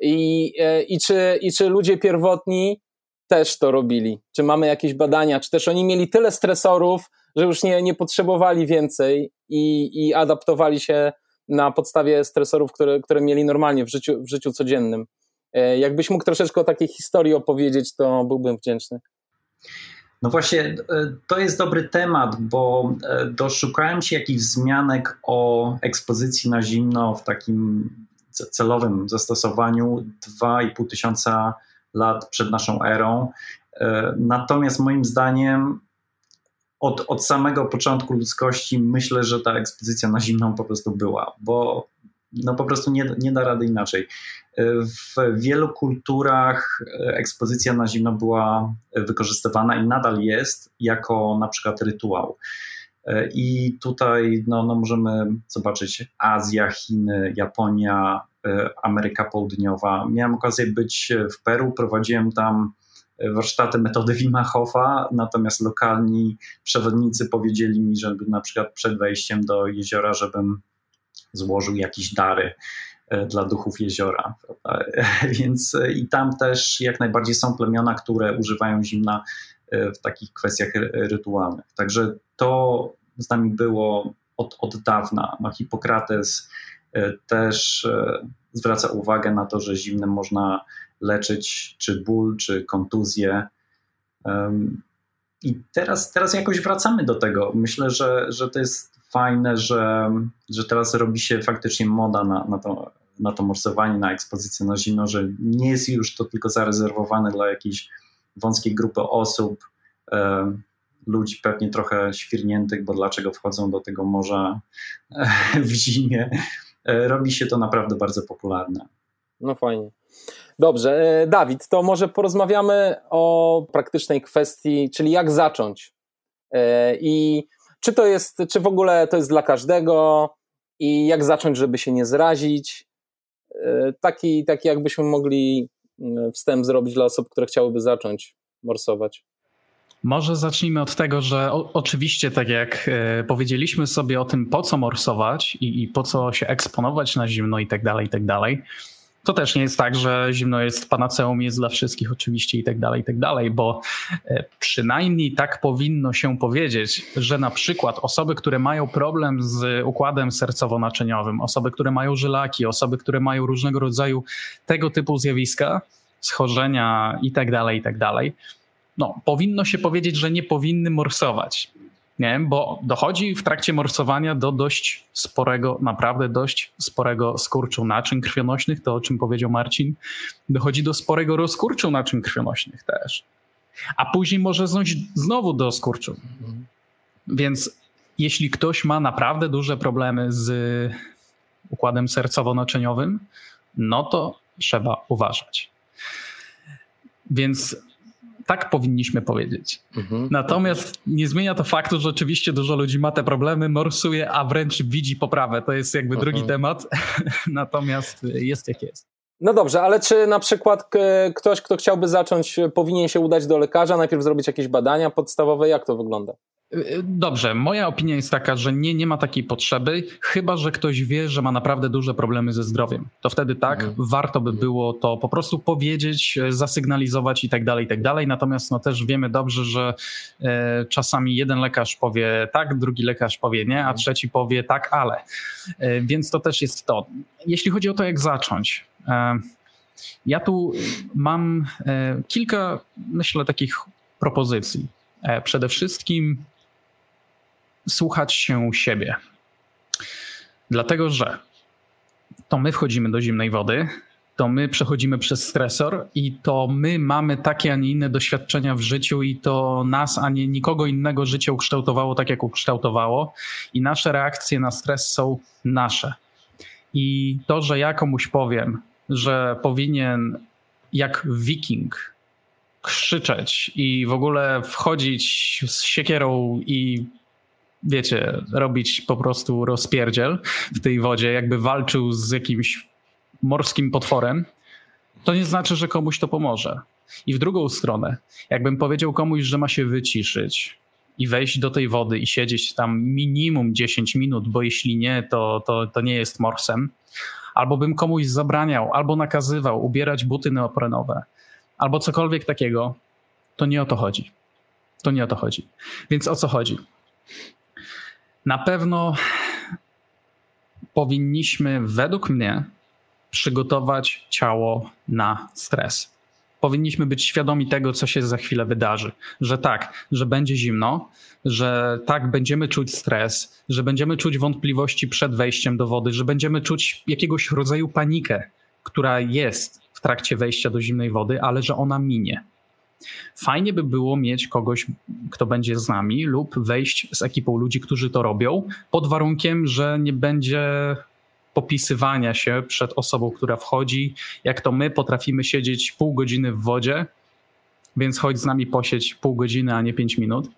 i, e, i, czy, i czy ludzie pierwotni też to robili? Czy mamy jakieś badania? Czy też oni mieli tyle stresorów, że już nie, nie potrzebowali więcej i, i adaptowali się na podstawie stresorów, które, które mieli normalnie w życiu, w życiu codziennym? E, jakbyś mógł troszeczkę o takiej historii opowiedzieć, to byłbym wdzięczny. No właśnie, e, to jest dobry temat, bo e, doszukałem się jakichś wzmianek o ekspozycji na zimno w takim celowym zastosowaniu 2,5 tysiąca lat przed naszą erą. E, natomiast moim zdaniem od, od samego początku ludzkości myślę, że ta ekspozycja na zimną po prostu była, bo no po prostu nie, nie da rady inaczej. W wielu kulturach ekspozycja na zimno była wykorzystywana i nadal jest jako na przykład rytuał. I tutaj no, no możemy zobaczyć Azja, Chiny, Japonia, Ameryka Południowa. Miałem okazję być w Peru, prowadziłem tam warsztaty metody Wima Hofa, natomiast lokalni przewodnicy powiedzieli mi, żeby na przykład przed wejściem do jeziora, żebym złożył jakieś dary e, dla duchów jeziora. Więc e, i tam też jak najbardziej są plemiona, które używają zimna e, w takich kwestiach rytualnych. Także to z nami było od, od dawna. No, Hipokrates też zwraca uwagę na to, że zimnem można leczyć czy ból, czy kontuzję. I teraz, teraz jakoś wracamy do tego. Myślę, że, że to jest fajne, że, że teraz robi się faktycznie moda na, na, to, na to morsowanie, na ekspozycję na zimno, że nie jest już to tylko zarezerwowane dla jakiejś wąskiej grupy osób, e, ludzi pewnie trochę świrniętych, bo dlaczego wchodzą do tego morza e, w zimie. E, robi się to naprawdę bardzo popularne. No fajnie. Dobrze, e, Dawid, to może porozmawiamy o praktycznej kwestii, czyli jak zacząć. E, I czy to jest, czy w ogóle to jest dla każdego i jak zacząć, żeby się nie zrazić. E, taki, taki jakbyśmy mogli mm, wstęp zrobić dla osób, które chciałyby zacząć morsować. Może zacznijmy od tego, że o, oczywiście, tak jak e, powiedzieliśmy sobie o tym, po co morsować i, i, po co się eksponować na zimno i tak dalej, i tak dalej, to też nie jest tak, że zimno jest panaceum, jest dla wszystkich oczywiście i tak dalej, i tak dalej, bo e, przynajmniej tak powinno się powiedzieć, że na przykład osoby, które mają problem z układem sercowo-naczyniowym, osoby, które mają żylaki, osoby, które mają różnego rodzaju tego typu zjawiska, schorzenia i tak dalej, i tak dalej, no, powinno się powiedzieć, że nie powinny morsować. Nie? Bo dochodzi w trakcie morsowania do dość sporego, naprawdę dość sporego skurczu naczyń krwionośnych, to o czym powiedział Marcin. Dochodzi do sporego rozkurczu naczyń krwionośnych też. A później może znać znowu do skurczu. Więc jeśli ktoś ma naprawdę duże problemy z układem sercowo-naczyniowym, no to trzeba uważać. Więc tak powinniśmy powiedzieć. Mhm. Natomiast nie zmienia to faktu, że oczywiście dużo ludzi ma te problemy, morsuje, a wręcz widzi poprawę. To jest jakby drugi mhm. temat. Natomiast jest jak jest. No dobrze, ale czy na przykład ktoś, kto chciałby zacząć, powinien się udać do lekarza, najpierw zrobić jakieś badania podstawowe? Jak to wygląda? Dobrze, moja opinia jest taka, że nie, nie ma takiej potrzeby, chyba że ktoś wie, że ma naprawdę duże problemy ze zdrowiem. To wtedy tak, mhm. warto by było to po prostu powiedzieć, zasygnalizować i tak dalej, i tak dalej. Natomiast no, też wiemy dobrze, że e, czasami jeden lekarz powie tak, drugi lekarz powie nie, a mhm. trzeci powie tak, ale. E, więc to też jest to. Jeśli chodzi o to, jak zacząć. E, ja tu mam e, kilka, myślę, takich propozycji. E, przede wszystkim słuchać się siebie. Dlatego, że to my wchodzimy do zimnej wody, to my przechodzimy przez stresor i to my mamy takie, a nie inne doświadczenia w życiu i to nas, a nie nikogo innego życie ukształtowało tak, jak ukształtowało i nasze reakcje na stres są nasze. I to, że ja komuś powiem, że powinien jak wiking krzyczeć i w ogóle wchodzić z siekierą i wiecie, robić po prostu rozpierdziel w tej wodzie, jakby walczył z jakimś morskim potworem, to nie znaczy, że komuś to pomoże. I w drugą stronę, jakbym powiedział komuś, że ma się wyciszyć i wejść do tej wody i siedzieć tam minimum 10 minut, bo jeśli nie, to, to, to nie jest morsem, albo bym komuś zabraniał, albo nakazywał ubierać buty neoprenowe, albo cokolwiek takiego, to nie o to chodzi. To nie o to chodzi. Więc o co chodzi? Na pewno powinniśmy, według mnie, przygotować ciało na stres. Powinniśmy być świadomi tego, co się za chwilę wydarzy. Że tak, że będzie zimno, że tak, będziemy czuć stres, że będziemy czuć wątpliwości przed wejściem do wody, że będziemy czuć jakiegoś rodzaju panikę, która jest w trakcie wejścia do zimnej wody, ale że ona minie. Fajnie by było mieć kogoś, kto będzie z nami, lub wejść z ekipą ludzi, którzy to robią, pod warunkiem, że nie będzie popisywania się przed osobą, która wchodzi, jak to my potrafimy siedzieć pół godziny w wodzie, więc chodź z nami posiedź pół godziny, a nie pięć minut.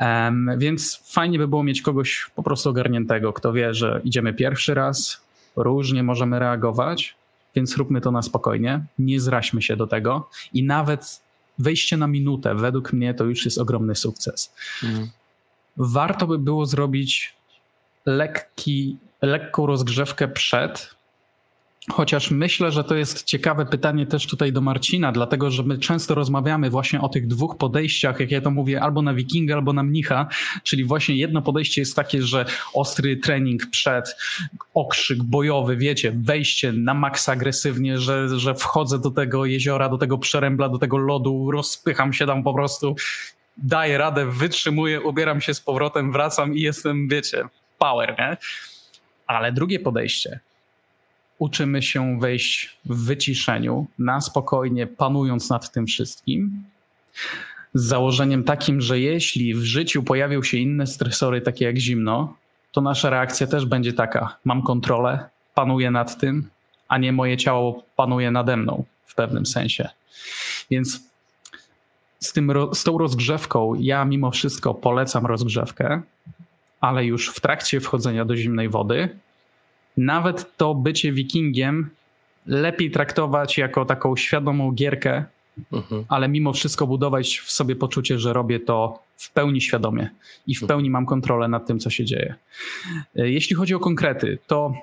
Um, więc fajnie by było mieć kogoś po prostu ogarniętego, kto wie, że idziemy pierwszy raz, różnie możemy reagować, więc róbmy to na spokojnie, nie zraźmy się do tego i nawet wejście na minutę, według mnie to już jest ogromny sukces. Mhm. Warto by było zrobić lekki, lekką rozgrzewkę przed, Chociaż myślę, że to jest ciekawe pytanie też tutaj do Marcina, dlatego że my często rozmawiamy właśnie o tych dwóch podejściach, jak ja to mówię, albo na wikinga, albo na mnicha, czyli właśnie jedno podejście jest takie, że ostry trening przed, okrzyk bojowy, wiecie, wejście na maksa agresywnie, że, że wchodzę do tego jeziora, do tego przerębla, do tego lodu, rozpycham się tam po prostu, daję radę, wytrzymuję, ubieram się z powrotem, wracam i jestem, wiecie, power, nie? Ale drugie podejście, uczymy się wejść w wyciszeniu, na spokojnie, panując nad tym wszystkim. Z założeniem takim, że jeśli w życiu pojawią się inne stresory, takie jak zimno, to nasza reakcja też będzie taka: mam kontrolę, panuję nad tym, a nie moje ciało panuje nade mną w pewnym sensie. Więc z, tym, z tą rozgrzewką ja mimo wszystko polecam rozgrzewkę, ale już w trakcie wchodzenia do zimnej wody, nawet to bycie wikingiem lepiej traktować jako taką świadomą gierkę, mhm. ale mimo wszystko budować w sobie poczucie, że robię to w pełni świadomie i w pełni mam kontrolę nad tym, co się dzieje. E, jeśli chodzi o konkrety, to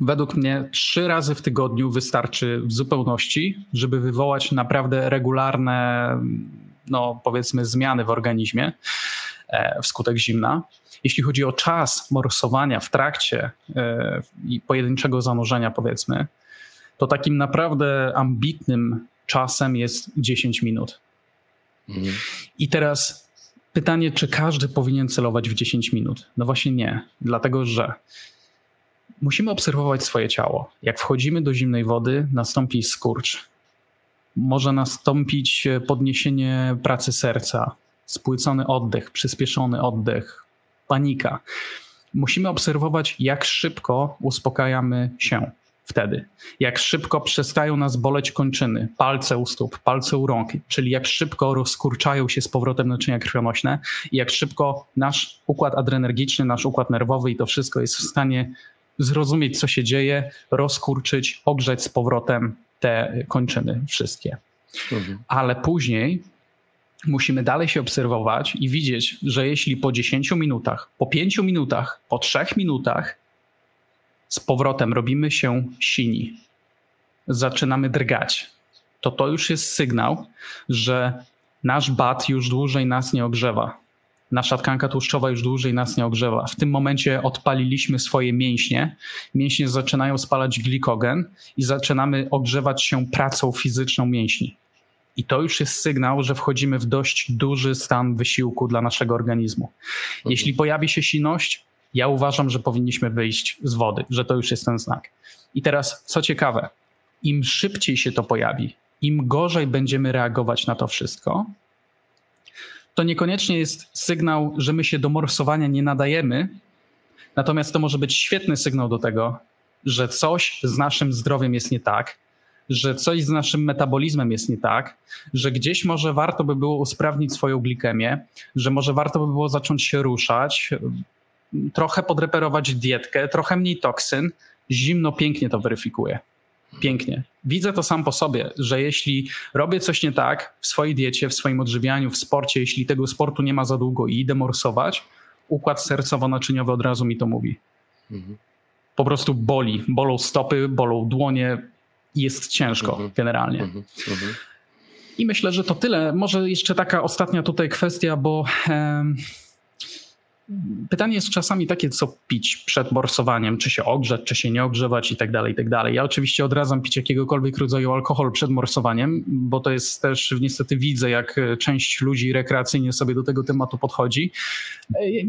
według mnie trzy razy w tygodniu wystarczy w zupełności, żeby wywołać naprawdę regularne, no powiedzmy, zmiany w organizmie e, wskutek zimna. Jeśli chodzi o czas morsowania w trakcie e, i pojedynczego zanurzenia, powiedzmy, to takim naprawdę ambitnym czasem jest 10 minut. Mhm. I teraz pytanie, czy każdy powinien celować w 10 minut? No właśnie nie, dlatego że musimy obserwować swoje ciało. Jak wchodzimy do zimnej wody, nastąpi skurcz. Może nastąpić podniesienie pracy serca, spłycony oddech, przyspieszony oddech, panika. Musimy obserwować, jak szybko uspokajamy się wtedy. Jak szybko przestają nas boleć kończyny, palce u stóp, palce u rąk, czyli jak szybko rozkurczają się z powrotem naczynia krwionośne i jak szybko nasz układ adrenergiczny, nasz układ nerwowy i to wszystko jest w stanie zrozumieć, co się dzieje, rozkurczyć, ogrzeć z powrotem te kończyny wszystkie. Mhm. Ale później musimy dalej się obserwować i widzieć, że jeśli po 10 minutach, po 5 minutach, po 3 minutach z powrotem robimy się sini, zaczynamy drgać, to to już jest sygnał, że nasz bat już dłużej nas nie ogrzewa. Nasza tkanka tłuszczowa już dłużej nas nie ogrzewa. W tym momencie odpaliliśmy swoje mięśnie. Mięśnie zaczynają spalać glikogen i zaczynamy ogrzewać się pracą fizyczną mięśni. I to już jest sygnał, że wchodzimy w dość duży stan wysiłku dla naszego organizmu. Jeśli mhm. pojawi się siność, ja uważam, że powinniśmy wyjść z wody, że to już jest ten znak. I teraz, co ciekawe, im szybciej się to pojawi, im gorzej będziemy reagować na to wszystko, to niekoniecznie jest sygnał, że my się do morsowania nie nadajemy, natomiast to może być świetny sygnał do tego, że coś z naszym zdrowiem jest nie tak, że coś z naszym metabolizmem jest nie tak, że gdzieś może warto by było usprawnić swoją glikemię, że może warto by było zacząć się ruszać, trochę podreperować dietkę, trochę mniej toksyn. Zimno pięknie to weryfikuje. Pięknie. Widzę to sam po sobie, że jeśli robię coś nie tak w swojej diecie, w swoim odżywianiu, w sporcie, jeśli tego sportu nie ma za długo i idę morsować, układ sercowo-naczyniowy od razu mi to mówi. Mhm. Po prostu boli. Bolą stopy, bolą dłonie. Jest ciężko mhm. generalnie. Mhm. mhm. I myślę, że to tyle. Może jeszcze taka ostatnia tutaj kwestia, bo Pytanie jest czasami takie, co pić przed morsowaniem, czy się ogrzać, czy się nie ogrzewać i tak dalej, i tak dalej. Ja oczywiście odradzam pić jakiegokolwiek rodzaju alkohol przed morsowaniem, bo to jest też, niestety widzę, jak część ludzi rekreacyjnie sobie do tego tematu podchodzi.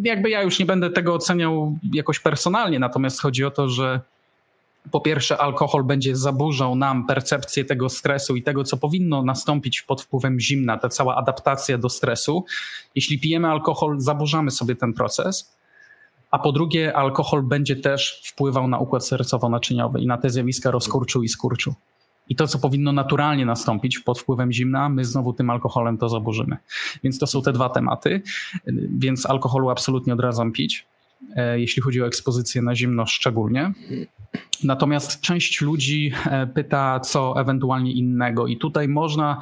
Jakby ja już nie będę tego oceniał jakoś personalnie, natomiast chodzi o to, że po pierwsze, alkohol będzie zaburzał nam percepcję tego stresu i tego, co powinno nastąpić pod wpływem zimna, ta cała adaptacja do stresu. Jeśli pijemy alkohol, zaburzamy sobie ten proces. A po drugie, alkohol będzie też wpływał na układ sercowo-naczyniowy i na te zjawiska rozkurczu i skurczu. I to, co powinno naturalnie nastąpić pod wpływem zimna, my znowu tym alkoholem to zaburzymy. Więc to są te dwa tematy. Więc alkoholu absolutnie odradzam pić. E, jeśli chodzi o ekspozycję na zimno szczególnie. Natomiast część ludzi e, pyta, co ewentualnie innego, i tutaj można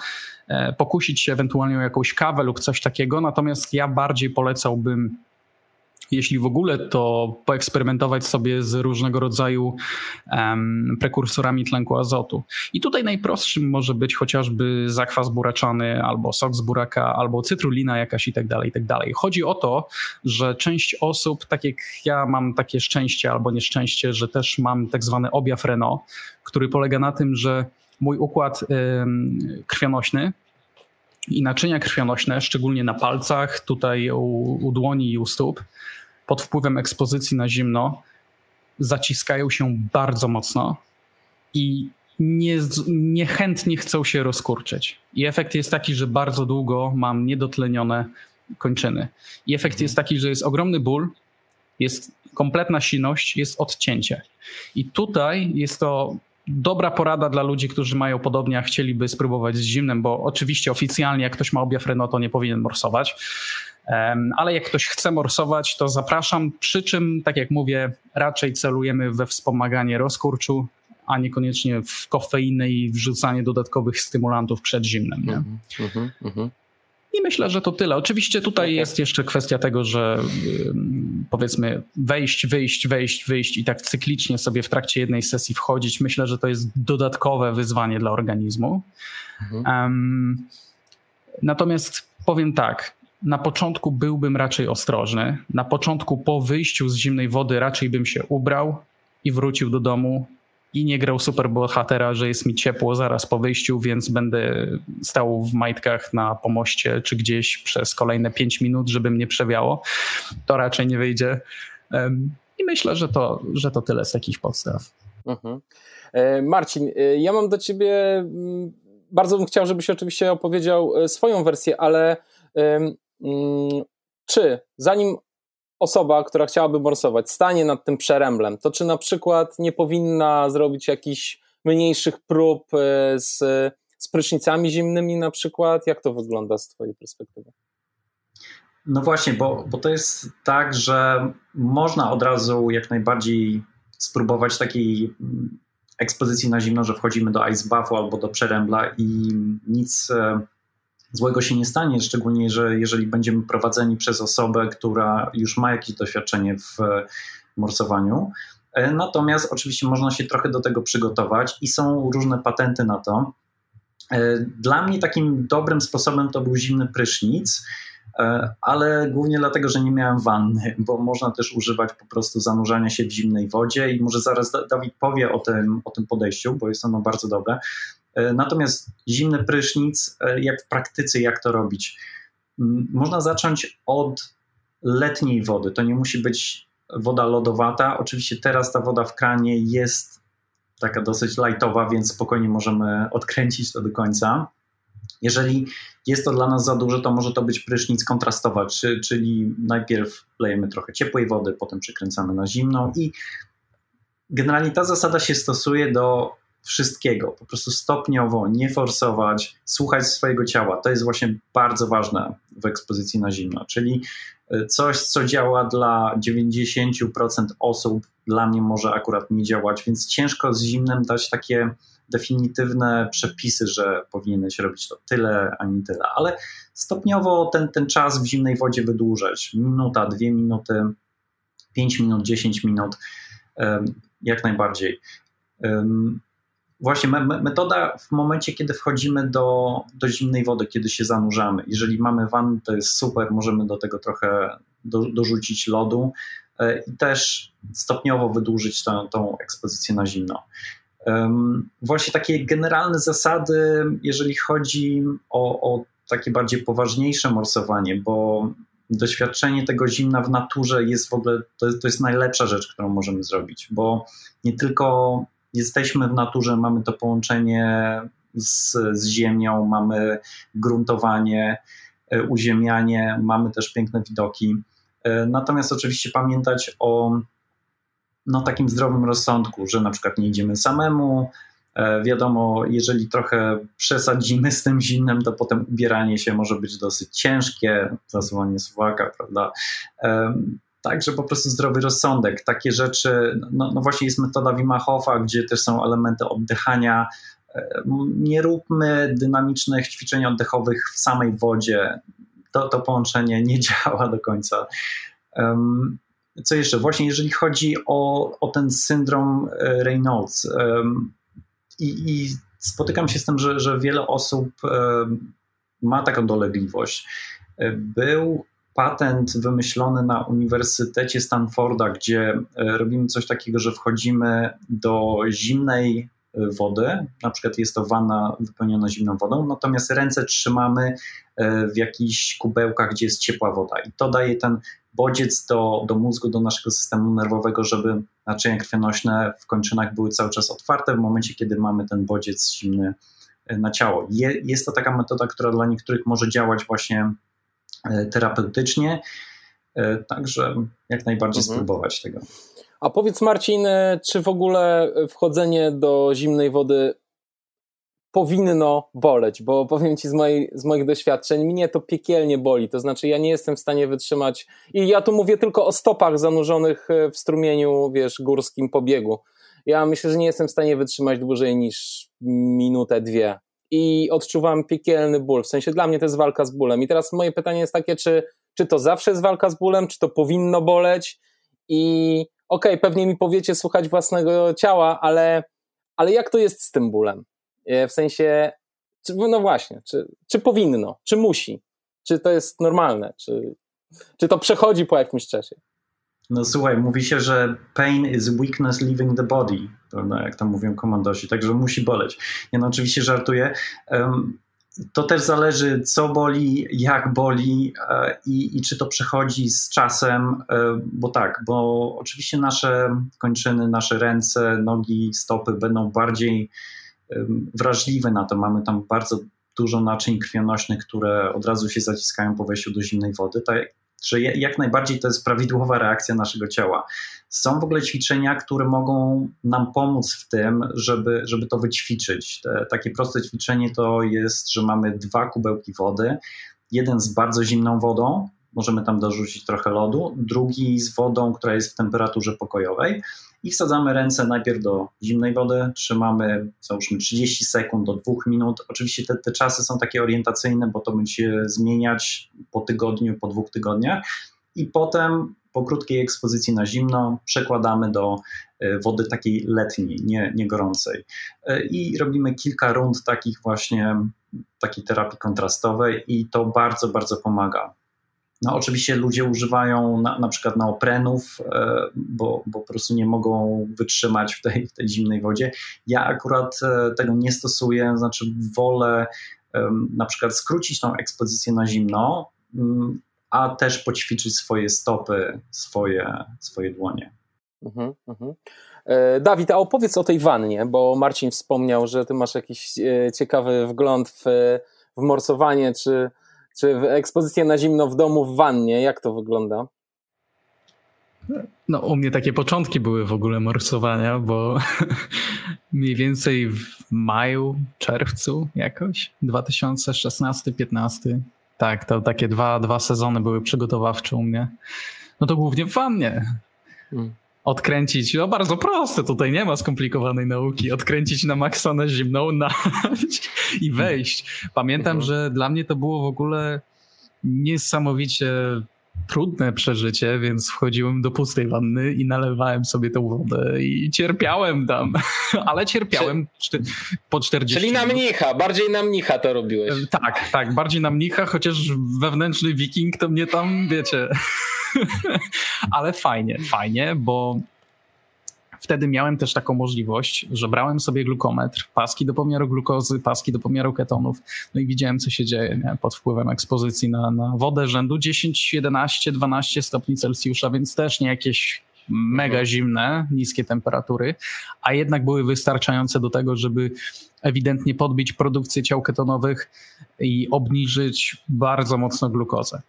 e, pokusić się ewentualnie o jakąś kawę lub coś takiego, natomiast ja bardziej polecałbym jeśli w ogóle, to poeksperymentować sobie z różnego rodzaju um, prekursorami tlenku azotu. I tutaj najprostszym może być chociażby zakwas buraczany, albo sok z buraka, albo cytrulina jakaś i tak dalej, i tak dalej. Chodzi o to, że część osób, tak jak ja mam takie szczęście albo nieszczęście, że też mam tak zwany objaw Renault, który polega na tym, że mój układ um, krwionośny i naczynia krwionośne, szczególnie na palcach, tutaj u, u dłoni i u stóp, pod wpływem ekspozycji na zimno zaciskają się bardzo mocno i nie, niechętnie chcą się rozkurczyć. I efekt jest taki, że bardzo długo mam niedotlenione kończyny. I efekt jest taki, że jest ogromny ból, jest kompletna siność, jest odcięcie. I tutaj jest to dobra porada dla ludzi, którzy mają podobnie, a chcieliby spróbować z zimnem, bo oczywiście oficjalnie jak ktoś ma objaw Reno, to nie powinien morsować. Ale jak ktoś chce morsować, to zapraszam. Przy czym, tak jak mówię, raczej celujemy we wspomaganie rozkurczu, a niekoniecznie w kofeinę i wrzucanie dodatkowych stymulantów przed zimnem. Nie? Mm -hmm, mm -hmm. I myślę, że to tyle. Oczywiście tutaj okay. jest jeszcze kwestia tego, że powiedzmy wejść, wyjść, wejść, wyjść i tak cyklicznie sobie w trakcie jednej sesji wchodzić. Myślę, że to jest dodatkowe wyzwanie dla organizmu. Mhm. Um, natomiast powiem tak, na początku byłbym raczej ostrożny. Na początku po wyjściu z zimnej wody raczej bym się ubrał i wrócił do domu i nie grał super bohatera, że jest mi ciepło zaraz po wyjściu, więc będę stał w majtkach na pomoście czy gdzieś przez kolejne 5 minut, żeby mnie przewiało. To raczej nie wyjdzie. I myślę, że to, że to tyle z takich podstaw. Mhm. E, Marcin, e, ja mam do ciebie. Mm, bardzo bym chciał, żebyś oczywiście opowiedział e, swoją wersję, ale czy zanim osoba, która chciałaby morsować, stanie nad tym przeremblem, to czy na przykład nie powinna zrobić jakichś mniejszych prób e, z, z prysznicami zimnymi na przykład? Jak to wygląda z twojej perspektywy? No właśnie, bo, bo to jest tak, że można od razu jak najbardziej spróbować takiej mm, ekspozycji na zimno, że wchodzimy do ice buffu albo do przerębla i nic e, złego się nie stanie, szczególnie, że jeżeli będziemy prowadzeni przez osobę, która już ma jakieś doświadczenie w morsowaniu. E, natomiast oczywiście można się trochę do tego przygotować i są różne patenty na to. E, dla mnie takim dobrym sposobem to był zimny prysznic, e, ale głównie dlatego, że nie miałem wanny, bo można też używać po prostu zanurzania się w zimnej wodzie i może zaraz Dawid powie o tym, o tym podejściu, bo jest ono bardzo dobre. E, natomiast zimny prysznic, e, jak w praktyce, jak to robić? Można zacząć od letniej wody. To nie musi być woda lodowata. Oczywiście teraz ta woda w kranie jest taka dosyć lightowa, więc spokojnie możemy odkręcić to do końca. Jeżeli jest to dla nas za dużo, to może to być prysznic kontrastowa, czyli najpierw lejemy trochę ciepłej wody, potem przykręcamy na zimną i generalnie ta zasada się stosuje do wszystkiego, po prostu stopniowo, nie forsować, słuchać swojego ciała. To jest właśnie bardzo ważne w ekspozycji na zimno, czyli e, coś, co działa dla 90% osób, dla mnie może akurat nie działać, więc ciężko z zimnem dać takie definitywne przepisy, że powinieneś robić to tyle, a nie tyle, ale stopniowo ten, ten czas w zimnej wodzie wydłużać. Minuta, dwie minuty, pięć minut, dziesięć minut, jak najbardziej właśnie metoda w momencie, kiedy wchodzimy do, do zimnej wody, kiedy się zanurzamy. Jeżeli mamy wannę, to jest super, możemy do tego trochę do, dorzucić lodu e, i też stopniowo wydłużyć tą, tą ekspozycję na zimno. Właśnie takie generalne zasady, jeżeli chodzi o, o takie bardziej poważniejsze morsowanie, bo doświadczenie tego zimna w naturze jest w ogóle, to, to jest najlepsza rzecz, którą możemy zrobić, bo nie tylko jesteśmy w naturze, mamy to połączenie z, z ziemią, mamy gruntowanie, e, uziemianie, mamy też piękne widoki. E, natomiast oczywiście pamiętać o no, takim zdrowym rozsądku, że na przykład nie idziemy samemu. E, wiadomo, jeżeli trochę przesadzimy z tym zimnem, to potem ubieranie się może być dosyć ciężkie, zasuwanie suwaka, prawda? Także po prostu zdrowy rozsądek. Takie rzeczy, no, no właśnie jest metoda Wima Hofa, gdzie też są elementy oddychania. E, nie róbmy dynamicznych ćwiczeń oddechowych w samej wodzie. To, to połączenie nie działa do końca. Co jeszcze? Właśnie jeżeli chodzi o, o ten syndrom e, Reynolds i, i spotykam się z tym, że, że wiele osób ma taką dolegliwość. E, był patent wymyślony na Uniwersytecie Stanforda, gdzie e, robimy coś takiego, że wchodzimy do zimnej wody, na przykład jest to wanna wypełniona zimną wodą, natomiast ręce trzymamy w jakichś kubełkach, gdzie jest ciepła woda i to daje ten bodziec do, do mózgu, do naszego systemu nerwowego, żeby naczynia krwionośne w kończynach były cały czas otwarte w momencie, kiedy mamy ten bodziec zimny na ciało. Je, jest to taka metoda, która dla niektórych może działać właśnie E, terapeutycznie. E, także jak najbardziej mhm. spróbować tego. A powiedz Marcin, czy w ogóle wchodzenie do zimnej wody powinno boleć, bo powiem ci z, mojej, z moich doświadczeń, mnie to piekielnie boli, to znaczy ja nie jestem w stanie wytrzymać i ja tu mówię tylko o stopach zanurzonych w strumieniu, wiesz, górskim pobiegu. Ja myślę, że nie jestem w stanie wytrzymać dłużej niż minutę, dwie. I odczuwam piekielny ból, w sensie dla mnie to jest walka z bólem. I teraz moje pytanie jest takie, czy, czy to zawsze jest walka z bólem, czy to powinno boleć? I okej, okay, pewnie mi powiecie słuchać własnego ciała, ale, ale jak to jest z tym bólem? E, w sensie, czy, no właśnie, czy, czy powinno, czy musi, czy to jest normalne, czy, czy to przechodzi po jakimś czasie? No słuchaj, mówi się, że pain is weakness leaving the body, prawda, jak tam mówią komandosi, także musi boleć. Ja no oczywiście żartuję. To też zależy, co boli, jak boli e, i, i czy to przechodzi z czasem, e, bo tak, bo oczywiście nasze kończyny, nasze ręce, nogi, stopy będą bardziej wrażliwe na to. Mamy tam bardzo dużo naczyń krwionośnych, które od razu się zaciskają po wejściu do zimnej wody. Tak, że jak najbardziej to jest prawidłowa reakcja naszego ciała. Są w ogóle ćwiczenia, które mogą nam pomóc w tym, żeby, żeby to wyćwiczyć. Te, takie proste ćwiczenie to jest, że mamy dwa kubełki wody, jeden z bardzo zimną wodą, możemy tam dorzucić trochę lodu, drugi z wodą, która jest w temperaturze pokojowej i wsadzamy ręce najpierw do zimnej wody, trzymamy załóżmy 30 sekund do 2 minut. Oczywiście te, te czasy są takie orientacyjne, bo to będzie zmieniać po tygodniu, po dwóch tygodniach i potem po krótkiej ekspozycji na zimno przekładamy do e, wody takiej letniej, nie, nie gorącej. E, I robimy kilka rund takich właśnie, takiej terapii kontrastowej i to bardzo, bardzo pomaga. No, oczywiście ludzie używają na, na przykład neoprenów, e, bo, bo po prostu nie mogą wytrzymać w tej, w tej zimnej wodzie. Ja akurat e, tego nie stosuję, znaczy wolę na przykład skrócić tą ekspozycję na zimno, mm, a też poćwiczyć swoje stopy, swoje, swoje dłonie. Mhm, mhm. E, Dawid, a opowiedz o tej wannie, bo Marcin wspomniał, że ty masz jakiś ciekawy wgląd w, w morsowanie, czy czy ekspozycję na zimno w domu w wannie? Jak to wygląda? No, u mnie takie początki były w ogóle morsowania, bo mniej więcej w maju, czerwcu jakoś, 2016-15. Tak, to takie dwa, dwa sezony były przygotowawcze u mnie. No to głównie w wannie. Hmm odkręcić, no bardzo proste, tutaj nie ma skomplikowanej nauki, odkręcić na maksa na zimną nać i wejść. Pamiętam, mhm. że dla mnie to było w ogóle niesamowicie trudne przeżycie, więc wchodziłem do pustej wanny i nalewałem sobie tę wodę i cierpiałem tam, ale cierpiałem po 40 Czyli na mnicha, bardziej na mnicha to robiłeś. Tak, tak, bardziej na mnicha, chociaż wewnętrzny wiking to mnie tam, wiecie, ale fajnie, fajnie, bo wtedy miałem też taką możliwość, że brałem sobie glukometr, paski do pomiaru glukozy, paski do pomiaru ketonów, no i widziałem, co się dzieje nie? pod wpływem ekspozycji na, na wodę rzędu 10, 11, 12 stopni Celsjusza, więc też nie jakieś mega mhm. zimne, niskie temperatury, a jednak były wystarczające do tego, żeby ewidentnie podbić produkcję ciał ketonowych i obniżyć bardzo mocno glukozę.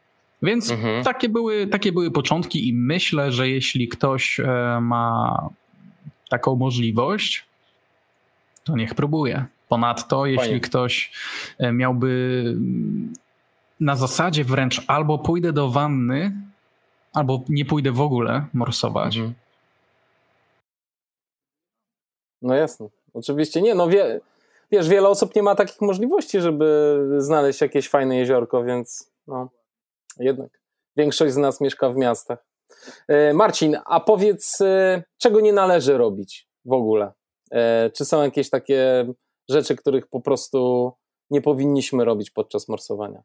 Więc mhm. takie, były, takie były początki, i myślę, że jeśli ktoś e, ma taką możliwość, to niech próbuje. Ponadto, jeśli Fajnie. ktoś e, miałby na zasadzie wręcz albo pójdę do wanny, albo nie pójdę w ogóle morsować. Mhm. No jasne. Oczywiście nie, no wie, wiesz, wiele osób nie ma takich możliwości, żeby znaleźć jakieś fajne jeziorko, więc no jednak większość z nas mieszka w miastach. E, Marcin, a powiedz, e, czego nie należy robić w ogóle? E, czy są jakieś takie rzeczy, których po prostu nie powinniśmy robić podczas morsowania?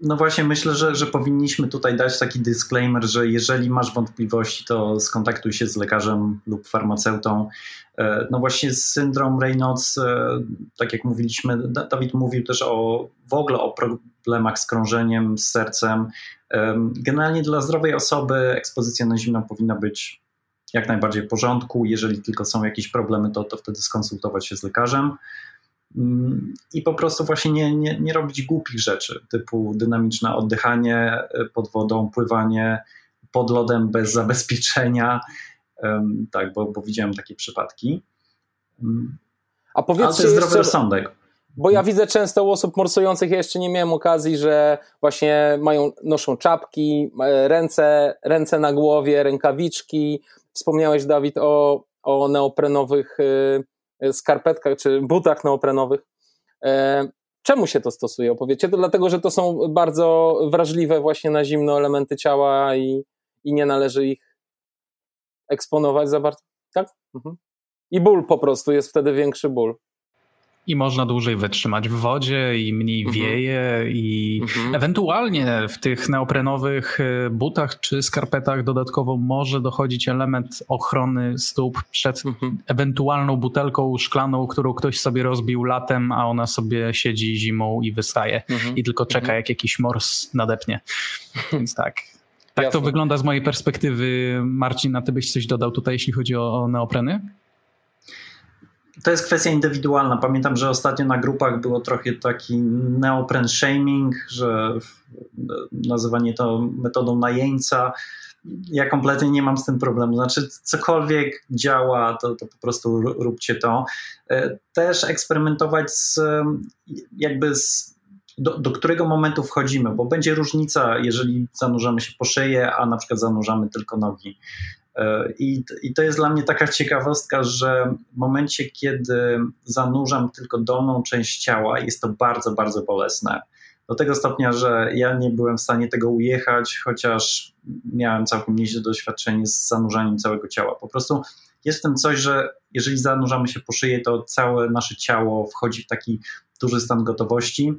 No właśnie, myślę, że, że powinniśmy tutaj dać taki disclaimer, że jeżeli masz wątpliwości, to skontaktuj się z lekarzem lub farmaceutą. No właśnie syndrom Reynolds, tak jak mówiliśmy, Dawid mówił też o w ogóle o problemach z krążeniem, z sercem. Generalnie dla zdrowej osoby ekspozycja na zimno powinna być jak najbardziej w porządku. Jeżeli tylko są jakieś problemy, to, to wtedy skonsultować się z lekarzem mm, i po prostu właśnie nie, nie, nie robić głupich rzeczy, typu dynamiczne oddychanie e, pod wodą, pływanie, pod lodem bez zabezpieczenia. Tak, bo, bo widziałem takie przypadki. A powiedzcie jest zdrowy rozsądek. Bo ja widzę często u osób morsujących, ja jeszcze nie miałem okazji, że właśnie mają, noszą czapki, ręce, ręce na głowie, rękawiczki. Wspomniałeś, Dawid, o, o neoprenowych e, skarpetkach czy butach neoprenowych. E, czemu się to stosuje? Opowiecie? To dlatego, że to są bardzo wrażliwe właśnie na zimno elementy ciała i, i nie należy ich eksponować za bardzo. Tak? Mhm. I ból po prostu, jest wtedy większy ból. I można dłużej wytrzymać w wodzie, i mniej mhm. wieje, i mhm. ewentualnie w tych neoprenowych e, butach czy skarpetach dodatkowo może dochodzić element ochrony stóp przed mhm. ewentualną butelką szklaną, którą ktoś sobie rozbił latem, a ona sobie siedzi zimą i wystaje mhm. i tylko czeka, mhm. jak jakiś mors nadepnie. Więc tak. Tak Jasne. to wygląda z mojej perspektywy. Marcin, a ty byś coś dodał tutaj, jeśli chodzi o, o neopreny? To jest kwestia indywidualna. Pamiętam, że ostatnio na grupach było trochę taki neopren shaming, że nazywanie to metodą najeńca. Ja kompletnie nie mam z tym problemu. Znaczy, cokolwiek działa, to, to po prostu róbcie to. E, też eksperymentować z jakby z do, do, którego momentu wchodzimy, bo będzie różnica, jeżeli zanurzamy się po szyję, a na przykład zanurzamy tylko nogi. E, I, to jest dla mnie taka ciekawostka, że w momencie, kiedy zanurzam tylko dolną część ciała, jest to bardzo, bardzo bolesne. Do tego stopnia, że ja nie byłem w stanie tego ujechać, chociaż miałem całkiem nieźle doświadczenie z zanurzaniem całego ciała. Po prostu jest w tym coś, że jeżeli zanurzamy się po szyję, to całe nasze ciało wchodzi w taki duży stan gotowości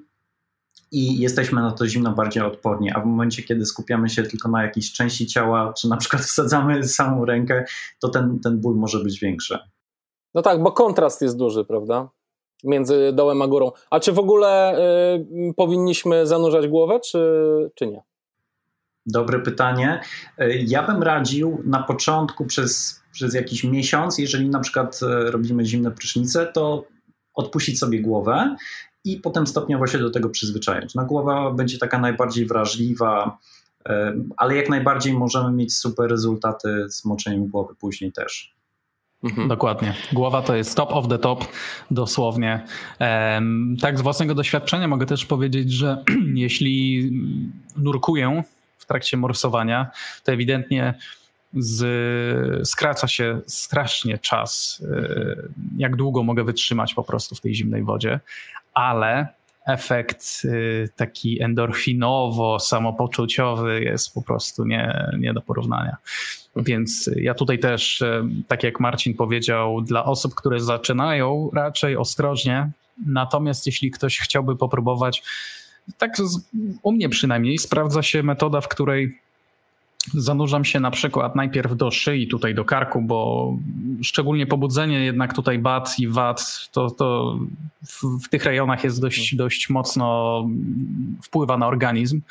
i jesteśmy na to zimno bardziej odporni, a w momencie, kiedy skupiamy się tylko na jakiejś części ciała, czy na przykład wsadzamy samą rękę, to ten, ten ból może być większy. No tak, bo kontrast jest duży, prawda? Między dołem a górą. A czy w ogóle y, powinniśmy zanurzać głowę, czy, czy nie? Dobre pytanie. Y, ja bym radził na początku przez, przez jakiś miesiąc, jeżeli na przykład y, robimy zimne prysznice, to odpuścić sobie głowę i potem stopniowo się do tego przyzwyczajać. No, głowa będzie taka najbardziej wrażliwa, ale jak najbardziej możemy mieć super rezultaty z moczeniem głowy później też. Mhm. Dokładnie. Głowa to jest top of the top, dosłownie. Tak, z własnego doświadczenia mogę też powiedzieć, że jeśli nurkuję w trakcie morsowania, to ewidentnie z, skraca się strasznie czas, e, jak długo mogę wytrzymać po prostu w tej zimnej wodzie, ale efekt y, taki endorfinowo-samopoczuciowy jest po prostu nie, nie do porównania. Więc ja tutaj też, y, tak jak Marcin powiedział, dla osób, które zaczynają, raczej ostrożnie. Natomiast jeśli ktoś chciałby popróbować, tak u mnie przynajmniej, sprawdza się metoda, w której Zanurzam się na przykład najpierw do szyi, tutaj do karku, bo szczególnie pobudzenie jednak tutaj bat i wat, to, to w, w tych rejonach jest dość, dość mocno wpływa na organizm.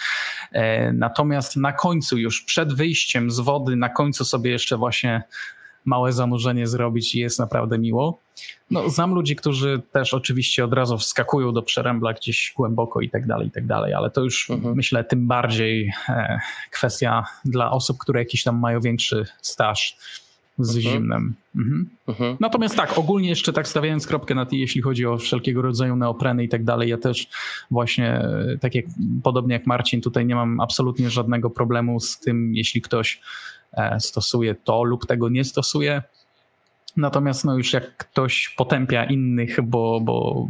E, natomiast na końcu, już przed wyjściem z wody, na końcu sobie jeszcze właśnie małe zanurzenie zrobić i jest naprawdę miło. No, znam ludzi, którzy też oczywiście od razu wskakują do przerębla gdzieś głęboko i tak dalej, i tak dalej, ale to już mhm. myślę tym bardziej e, kwestia dla osób, które jakiś tam mają większy staż z mhm. zimnem. Mhm. Mhm. Natomiast tak, ogólnie jeszcze tak stawiając kropkę na tej, jeśli chodzi o wszelkiego rodzaju neopreny i tak dalej, ja też właśnie, e, tak jak podobnie jak Marcin, tutaj nie mam absolutnie żadnego problemu z tym, jeśli ktoś E, stosuje to lub tego nie stosuje. Natomiast no już jak ktoś potępia innych, bo, bo,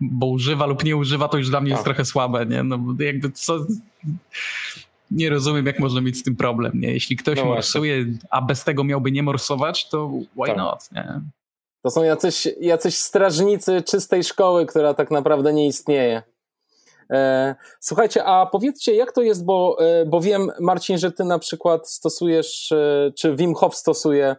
bo używa lub nie używa, to już dla mnie jest tak. trochę słabe, nie? No jakby co... Nie rozumiem, jak można mieć z tym problem, nie? Jeśli ktoś no morsuje, a bez tego miałby nie morsować, to why tak. not, nie? To są jacyś, jacyś strażnicy czystej szkoły, która tak naprawdę nie istnieje. E, słuchajcie, a powiedzcie, jak to jest, bo, e, bo wiem, Marcin, że ty na przykład stosujesz, e, czy Wim Hof stosuje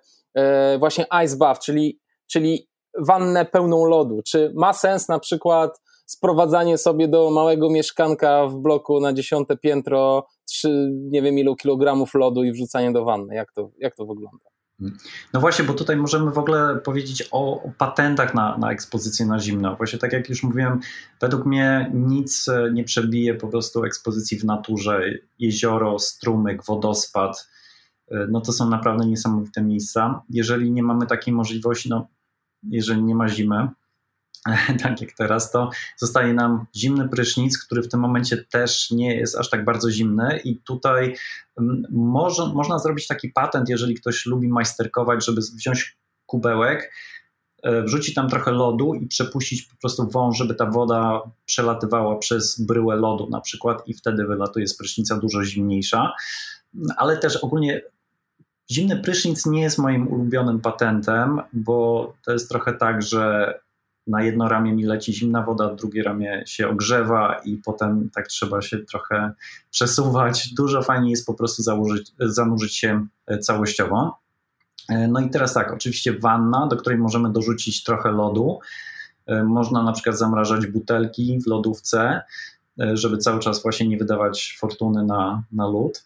właśnie ice bath, czyli, czyli wannę pełną lodu. Czy ma sens na przykład sprowadzanie sobie do małego mieszkanka w bloku na dziesiąte piętro trzy, nie wiem ilu kilogramów lodu i wrzucanie do wanny? Jak to, jak to wygląda? No właśnie, bo tutaj możemy w ogóle powiedzieć o, patentach na, na ekspozycję na zimno. Właśnie tak jak już mówiłem, według mnie nic nie przebije po prostu ekspozycji w naturze. Jezioro, strumyk, wodospad. No to są naprawdę niesamowite miejsca. Jeżeli nie mamy takiej możliwości, no jeżeli nie ma zimy, tak jak teraz, to zostaje nam zimny prysznic, który w tym momencie też nie jest aż tak bardzo zimny i tutaj mm, może, można zrobić taki patent, jeżeli ktoś lubi majsterkować, żeby wziąć kubełek, e, wrzucić tam trochę lodu i przepuścić po prostu wąż, żeby ta woda przelatywała przez bryłę lodu na przykład i wtedy wylatuje z prysznica dużo zimniejsza, ale też ogólnie Zimny prysznic nie jest moim ulubionym patentem, bo to jest trochę tak, że na jedno ramię mi leci zimna woda, drugie ramię się ogrzewa i potem tak trzeba się trochę przesuwać. Dużo fajniej jest po prostu założyć, zanurzyć się e, całościowo. E, no i teraz tak, oczywiście wanna, do której możemy dorzucić trochę lodu. E, można na przykład zamrażać butelki w lodówce, żeby cały czas właśnie nie wydawać fortuny na, na lód.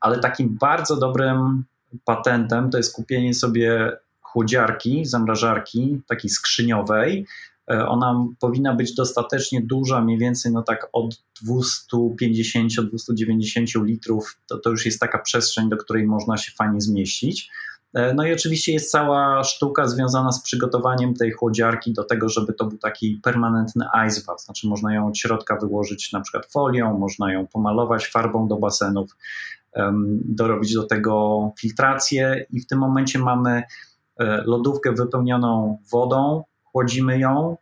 Ale takim bardzo dobrym patentem to jest kupienie sobie chłodziarki, zamrażarki, takiej skrzyniowej. E, ona powinna być dostatecznie duża, mniej więcej no tak od 250-290 litrów. To, to już jest taka przestrzeń, do której można się fajnie zmieścić. E, no i oczywiście jest cała sztuka związana z przygotowaniem tej chłodziarki do tego, żeby to był taki permanentny ice bath. Znaczy można ją od środka wyłożyć na przykład folią, można ją pomalować farbą do basenów, dorobić do tego filtrację i w tym momencie mamy E, lodówkę wypełnioną wodą, chłodzimy ją,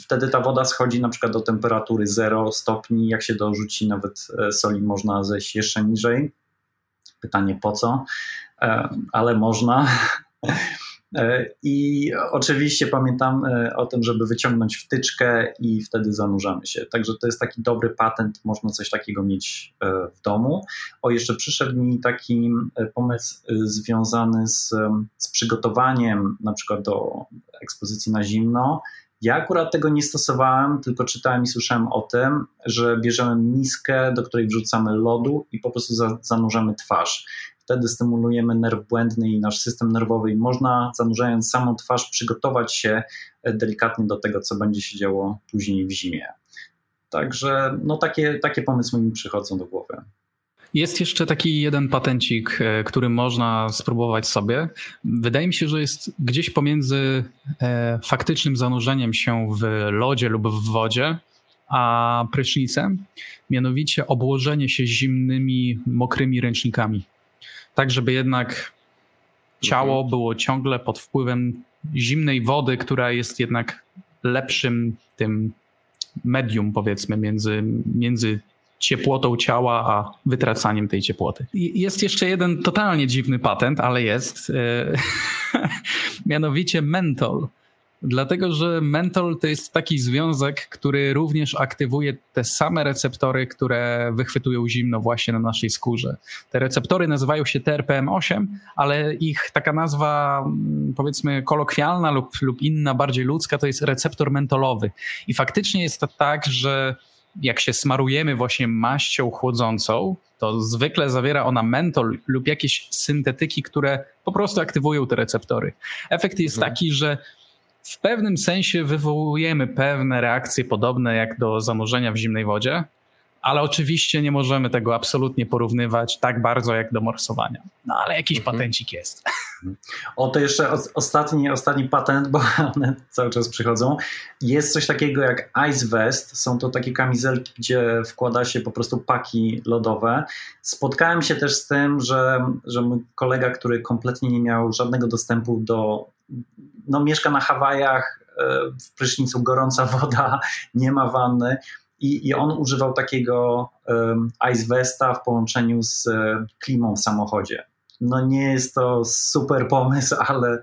wtedy ta woda schodzi na przykład do temperatury 0 stopni, jak się dorzuci nawet e, soli można zejść jeszcze niżej. Pytanie po co, e, ale można. E, I oczywiście pamiętam e, o tym, żeby wyciągnąć wtyczkę i wtedy zanurzamy się. Także to jest taki dobry patent, można coś takiego mieć e, w domu. O, jeszcze przyszedł mi taki pomysł związany z, z przygotowaniem na przykład do ekspozycji na zimno. Ja akurat tego nie stosowałem, tylko czytałem i słyszałem o tym, że bierzemy miskę, do której wrzucamy lodu i po prostu zanurzamy twarz wtedy stymulujemy nerw błędny i nasz system nerwowy i można zanurzając samą twarz przygotować się e, delikatnie do tego, co będzie się działo później w zimie. Także no takie, takie pomysły mi przychodzą do głowy. Jest jeszcze taki jeden patencik, e, który można spróbować sobie. Wydaje mi się, że jest gdzieś pomiędzy e, faktycznym zanurzeniem się w lodzie lub w wodzie, a prysznicem, mianowicie obłożenie się zimnymi, mokrymi ręcznikami tak żeby jednak ciało mhm. było ciągle pod wpływem zimnej wody, która jest jednak lepszym tym medium, powiedzmy, między, między ciepłotą ciała a wytracaniem tej ciepłoty. Jest jeszcze jeden totalnie dziwny patent, ale jest. E, mianowicie mentol. Dlatego, że mentol to jest taki związek, który również aktywuje te same receptory, które wychwytują zimno właśnie na naszej skórze. Te receptory nazywają się TRPM8, ale ich taka nazwa, mm, powiedzmy, kolokwialna lub, lub inna, bardziej ludzka, to jest receptor mentolowy. I faktycznie jest to tak, że jak się smarujemy właśnie maścią chłodzącą, to zwykle zawiera ona mentol lub jakieś syntetyki, które po prostu aktywują te receptory. Efekt jest mhm. taki, że w pewnym sensie wywołujemy pewne reakcje podobne jak do zanurzenia w zimnej wodzie, ale oczywiście nie możemy tego absolutnie porównywać tak bardzo jak do morsowania. No ale jakiś mhm. patencik jest. O, to jeszcze ostatni, ostatni patent, bo one cały czas przychodzą. Jest coś takiego jak Ice Vest. Są to takie kamizelki, gdzie wkłada się po prostu paki lodowe. Spotkałem się też z tym, że, że mój kolega, który kompletnie nie miał żadnego dostępu do no, mieszka na Hawajach, e, w prysznicu gorąca woda, nie ma wanny. I, I on używał takiego um, ice vesta w połączeniu z um, klimą w samochodzie. No nie jest to super pomysł, ale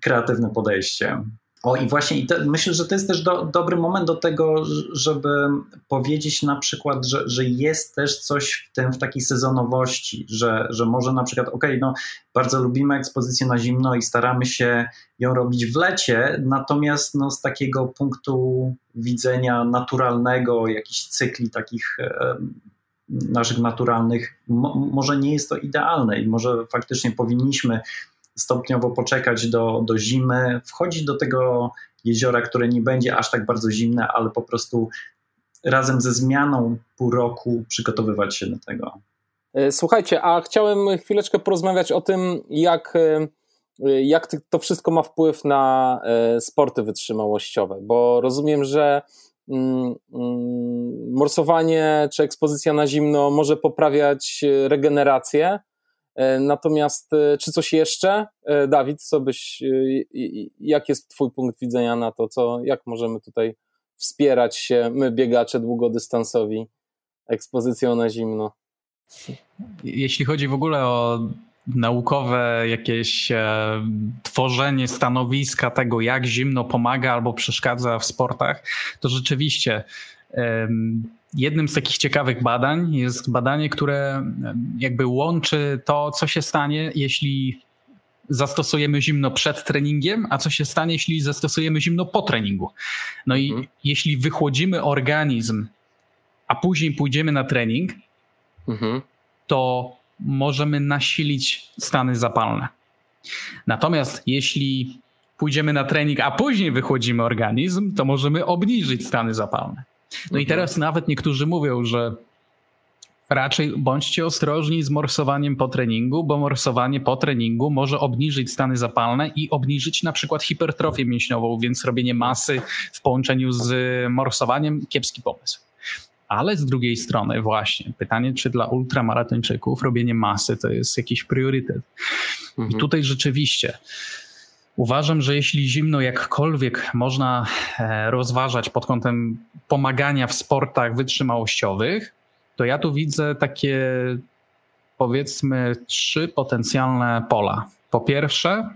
kreatywne podejście. O i właśnie i te, myślę, że to jest też do, dobry moment do tego, żeby powiedzieć na przykład, że, że jest też coś w tym, w takiej sezonowości, że, że może na przykład, ok, no bardzo lubimy ekspozycję na zimno i staramy się ją robić w lecie, natomiast no, z takiego punktu widzenia naturalnego, jakichś cykli takich e, naszych naturalnych, mo, może nie jest to idealne i może faktycznie powinniśmy stopniowo poczekać do, do zimy, wchodzić do tego jeziora, które nie będzie aż tak bardzo zimne, ale po prostu razem ze zmianą pół roku przygotowywać się do tego. Słuchajcie, a chciałem chwileczkę porozmawiać o tym, jak, jak to wszystko ma wpływ na sporty wytrzymałościowe, bo rozumiem, że mm, mm, morsowanie czy ekspozycja na zimno może poprawiać regenerację, E, natomiast e, czy coś jeszcze? E, Dawid, co byś, jak jest Twój punkt widzenia na to, co, jak możemy tutaj wspierać się, my biegacze długodystansowi, ekspozycją na zimno? Jeśli chodzi w ogóle o naukowe jakieś e, tworzenie stanowiska tego, jak zimno pomaga albo przeszkadza w sportach, to rzeczywiście e, Jednym z takich ciekawych badań jest badanie, które jakby łączy to, co się stanie, jeśli zastosujemy zimno przed treningiem, a co się stanie, jeśli zastosujemy zimno po treningu. No i mhm. jeśli wychłodzimy organizm, a później pójdziemy na trening, mhm. to możemy nasilić stany zapalne. Natomiast jeśli pójdziemy na trening, a później wychłodzimy organizm, to możemy obniżyć stany zapalne. No i mhm. teraz nawet niektórzy mówią, że raczej bądźcie ostrożni z morsowaniem po treningu, bo morsowanie po treningu może obniżyć stany zapalne i obniżyć na przykład hipertrofię mięśniową, więc robienie masy w połączeniu z morsowaniem kiepski pomysł. Ale z drugiej strony właśnie pytanie, czy dla ultramaratończyków robienie masy to jest jakiś priorytet. Mhm. I tutaj rzeczywiście Uważam, że jeśli zimno jakkolwiek można e, rozważać pod kątem pomagania w sportach wytrzymałościowych, to ja tu widzę takie powiedzmy trzy potencjalne pola. Po pierwsze,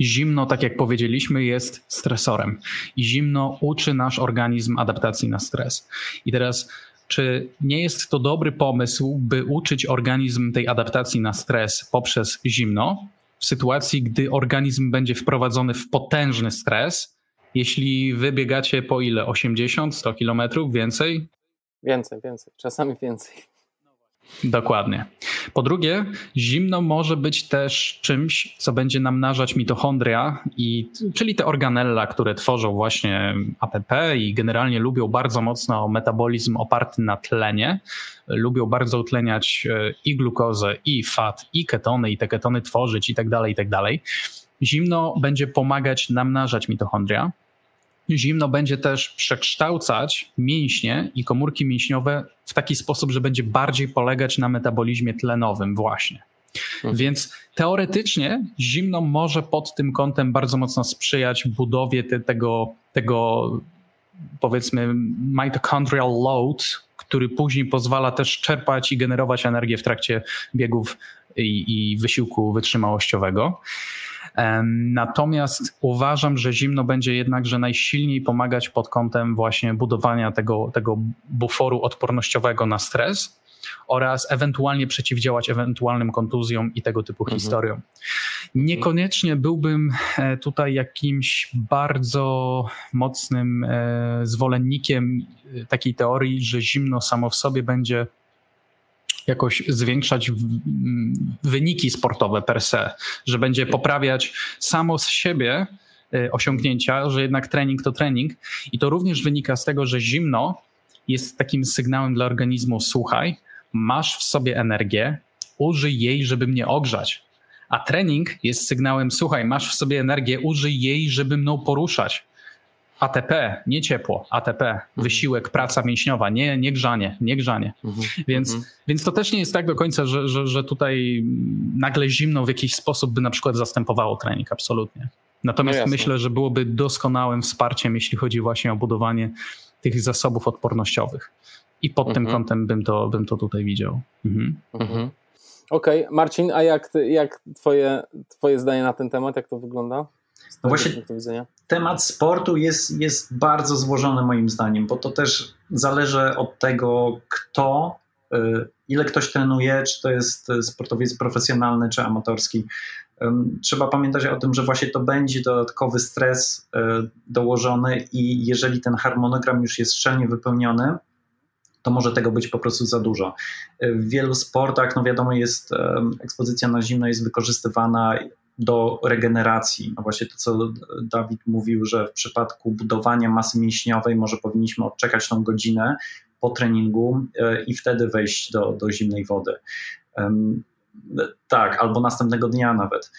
zimno, tak jak powiedzieliśmy, jest stresorem i zimno uczy nasz organizm adaptacji na stres. I teraz czy nie jest to dobry pomysł, by uczyć organizm tej adaptacji na stres poprzez zimno? W sytuacji, gdy organizm będzie wprowadzony w potężny stres. Jeśli wy biegacie po ile? 80, 100 kilometrów? Więcej? Więcej, więcej. Czasami więcej. Dokładnie. Po drugie, zimno może być też czymś, co będzie namnażać mitochondria, i, czyli te organella, które tworzą właśnie ATP i generalnie lubią bardzo mocno metabolizm oparty na tlenie. Lubią bardzo utleniać e, i glukozę, i fat, i ketony, i te ketony tworzyć, i tak dalej, i tak dalej. Zimno będzie pomagać namnażać mitochondria, zimno będzie też przekształcać mięśnie i komórki mięśniowe w taki sposób, że będzie bardziej polegać na metabolizmie tlenowym właśnie. Mhm. Więc teoretycznie zimno może pod tym kątem bardzo mocno sprzyjać budowie te, tego, tego powiedzmy mitochondrial load, który później pozwala też czerpać i generować energię w trakcie biegów i, i wysiłku wytrzymałościowego. Natomiast uważam, że zimno będzie jednakże najsilniej pomagać pod kątem właśnie budowania tego, tego buforu odpornościowego na stres oraz ewentualnie przeciwdziałać ewentualnym kontuzjom i tego typu mhm. historiom. Niekoniecznie byłbym e, tutaj jakimś bardzo mocnym e, zwolennikiem e, takiej teorii, że zimno samo w sobie będzie jakoś zwiększać wyniki sportowe per se, że będzie poprawiać samo z siebie y, osiągnięcia, że jednak trening to trening. I to również wynika z tego, że zimno jest takim sygnałem dla organizmu: słuchaj, masz w sobie energię, użyj jej, żeby mnie ogrzać. A trening jest sygnałem: słuchaj, masz w sobie energię, użyj jej, żeby mną poruszać. ATP, nie ciepło, ATP, mhm. wysiłek, praca mięśniowa, nie, nie grzanie, nie grzanie. Mhm. Więc, mhm. więc to też nie jest tak do końca, że, że, że tutaj nagle zimno w jakiś sposób by na przykład zastępowało trening, absolutnie. Natomiast no myślę, że byłoby doskonałym wsparciem, jeśli chodzi właśnie o budowanie tych zasobów odpornościowych. I pod mhm. tym kątem bym to, bym to tutaj widział. Mhm. mhm. Okej, okay. Marcin, a jak, jak twoje, twoje zdanie na ten temat, jak to wygląda? No właśnie temat sportu jest, jest bardzo złożony moim zdaniem, bo to też zależy od tego, kto, y, ile ktoś trenuje, czy to jest sportowiec profesjonalny, czy amatorski. Trzeba pamiętać o tym, że właśnie to będzie dodatkowy stres y, dołożony i jeżeli ten harmonogram już jest szczelnie wypełniony, to może tego być po prostu za dużo. W wielu sportach, no wiadomo, jest ekspozycja na zimno jest wykorzystywana do regeneracji. No właśnie to, co Dawid mówił, że w przypadku budowania masy mięśniowej może powinniśmy odczekać tą godzinę, po treningu i wtedy wejść do, do zimnej wody. Tak, albo następnego dnia nawet.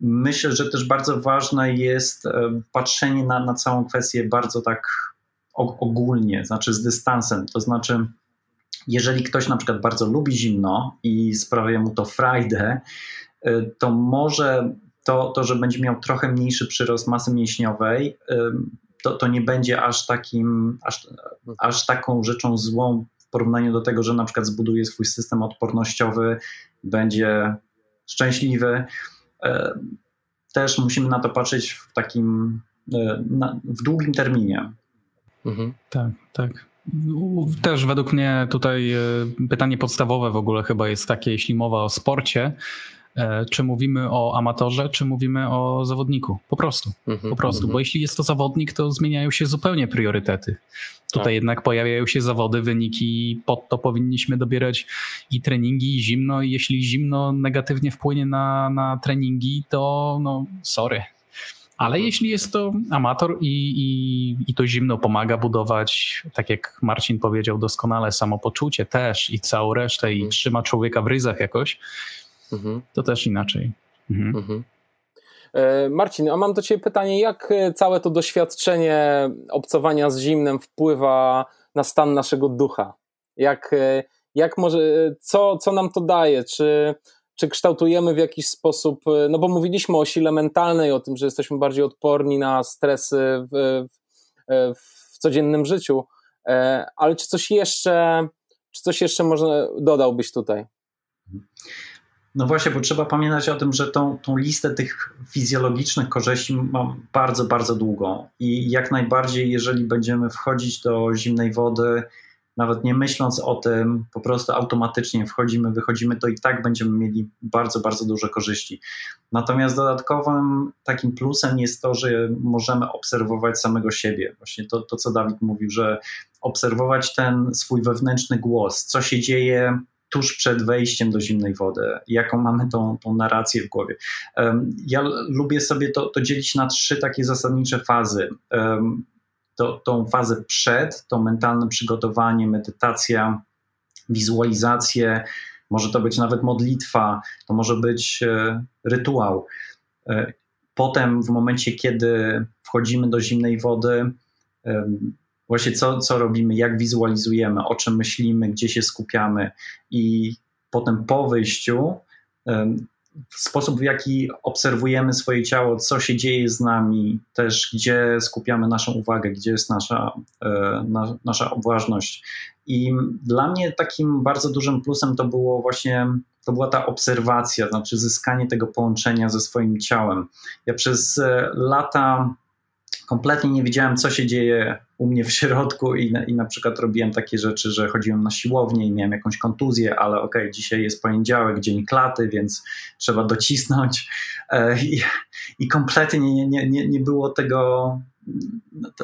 Myślę, że też bardzo ważne jest patrzenie na, na całą kwestię bardzo tak ogólnie, znaczy z dystansem. To znaczy, jeżeli ktoś na przykład bardzo lubi zimno i sprawia mu to frajdę, to może to, to, że będzie miał trochę mniejszy przyrost masy mięśniowej, to, to nie będzie aż takim, aż, aż taką rzeczą złą w porównaniu do tego, że na przykład zbuduje swój system odpornościowy, będzie szczęśliwy. Y, też musimy na to patrzeć w takim, y, w długim terminie. Mhm. Tak, tak. Też według mnie tutaj pytanie podstawowe w ogóle chyba jest takie, jeśli mowa o sporcie, czy mówimy o amatorze, czy mówimy o zawodniku. Po prostu. Mhm, po prostu. Mhm. Bo jeśli jest to zawodnik, to zmieniają się zupełnie priorytety. Tutaj tak. jednak pojawiają się zawody, wyniki, pod to powinniśmy dobierać i treningi, i zimno. I jeśli zimno negatywnie wpłynie na, na treningi, to no sorry, ale mhm. jeśli jest to amator i, i, i to zimno pomaga budować, tak jak Marcin powiedział doskonale, samopoczucie też i całą resztę i mhm. trzyma człowieka w ryzach jakoś, mhm. to też inaczej. Mhm. Mhm. E, Marcin, a mam do Ciebie pytanie, jak e, całe to doświadczenie obcowania z zimnem wpływa na stan naszego ducha? Jak, e, jak może, co, co nam to daje? Czy, czy kształtujemy w jakiś sposób, no bo mówiliśmy o sile mentalnej, o tym, że jesteśmy bardziej odporni na stresy w, w, w codziennym życiu, ale czy coś jeszcze, czy coś jeszcze może dodałbyś tutaj? No właśnie, bo trzeba pamiętać o tym, że tą, tą listę tych fizjologicznych korzyści mam bardzo, bardzo długą i jak najbardziej, jeżeli będziemy wchodzić do zimnej wody, nawet nie myśląc o tym, po prostu automatycznie wchodzimy, wychodzimy, to i tak będziemy mieli bardzo, bardzo duże korzyści. Natomiast dodatkowym takim plusem jest to, że możemy obserwować samego siebie. Właśnie to, to co Dawid mówił, że obserwować ten swój wewnętrzny głos, co się dzieje tuż przed wejściem do zimnej wody, jaką mamy tą, tą narrację w głowie. Ja lubię sobie to, to dzielić na trzy takie zasadnicze fazy to, tą fazę przed, to mentalne przygotowanie, medytacja, wizualizację, może to być nawet modlitwa, to może być e, rytuał. E, potem, w momencie, kiedy wchodzimy do zimnej wody, właśnie co, co robimy, jak wizualizujemy, o czym myślimy, gdzie się skupiamy, i potem po wyjściu sposób, w jaki obserwujemy swoje ciało, co się dzieje z nami, też gdzie skupiamy naszą uwagę, gdzie jest nasza, e, na, nasza obważność. I dla mnie takim bardzo dużym plusem to było właśnie to była ta obserwacja, znaczy zyskanie tego połączenia ze swoim ciałem. Ja przez e, lata kompletnie nie wiedziałem, co się dzieje u mnie w środku i na, i na przykład robiłem takie rzeczy, że chodziłem na siłownię i miałem jakąś kontuzję, ale okej, okay, dzisiaj jest poniedziałek, dzień klaty, więc trzeba docisnąć e, i, i kompletnie nie, nie, nie, było tego,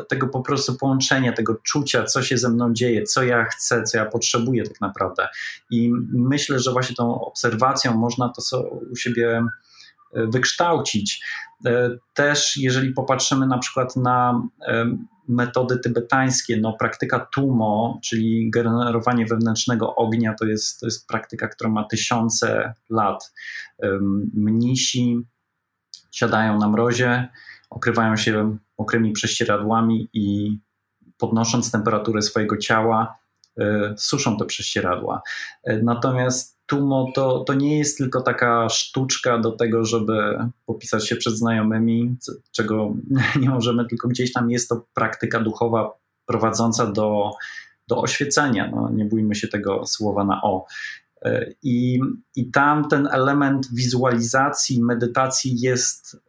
tego po prostu połączenia, tego czucia, co się ze mną dzieje, co ja chcę, co ja potrzebuję tak naprawdę. I myślę, że właśnie tą obserwacją można to u siebie wykształcić. E, też jeżeli popatrzymy na przykład na e, metody tybetańskie, no praktyka tumo, czyli generowanie wewnętrznego ognia, to jest, to jest praktyka, która ma tysiące lat. Mnisi siadają na mrozie, okrywają się mokrymi prześcieradłami i podnosząc temperaturę swojego ciała, e, suszą te prześcieradła. Natomiast Tumo to, to nie jest tylko taka sztuczka do tego, żeby popisać się przed znajomymi, czego nie możemy, tylko gdzieś tam jest to praktyka duchowa prowadząca do, do oświecenia. No, nie bójmy się tego słowa na o. I, I tam ten element wizualizacji, medytacji jest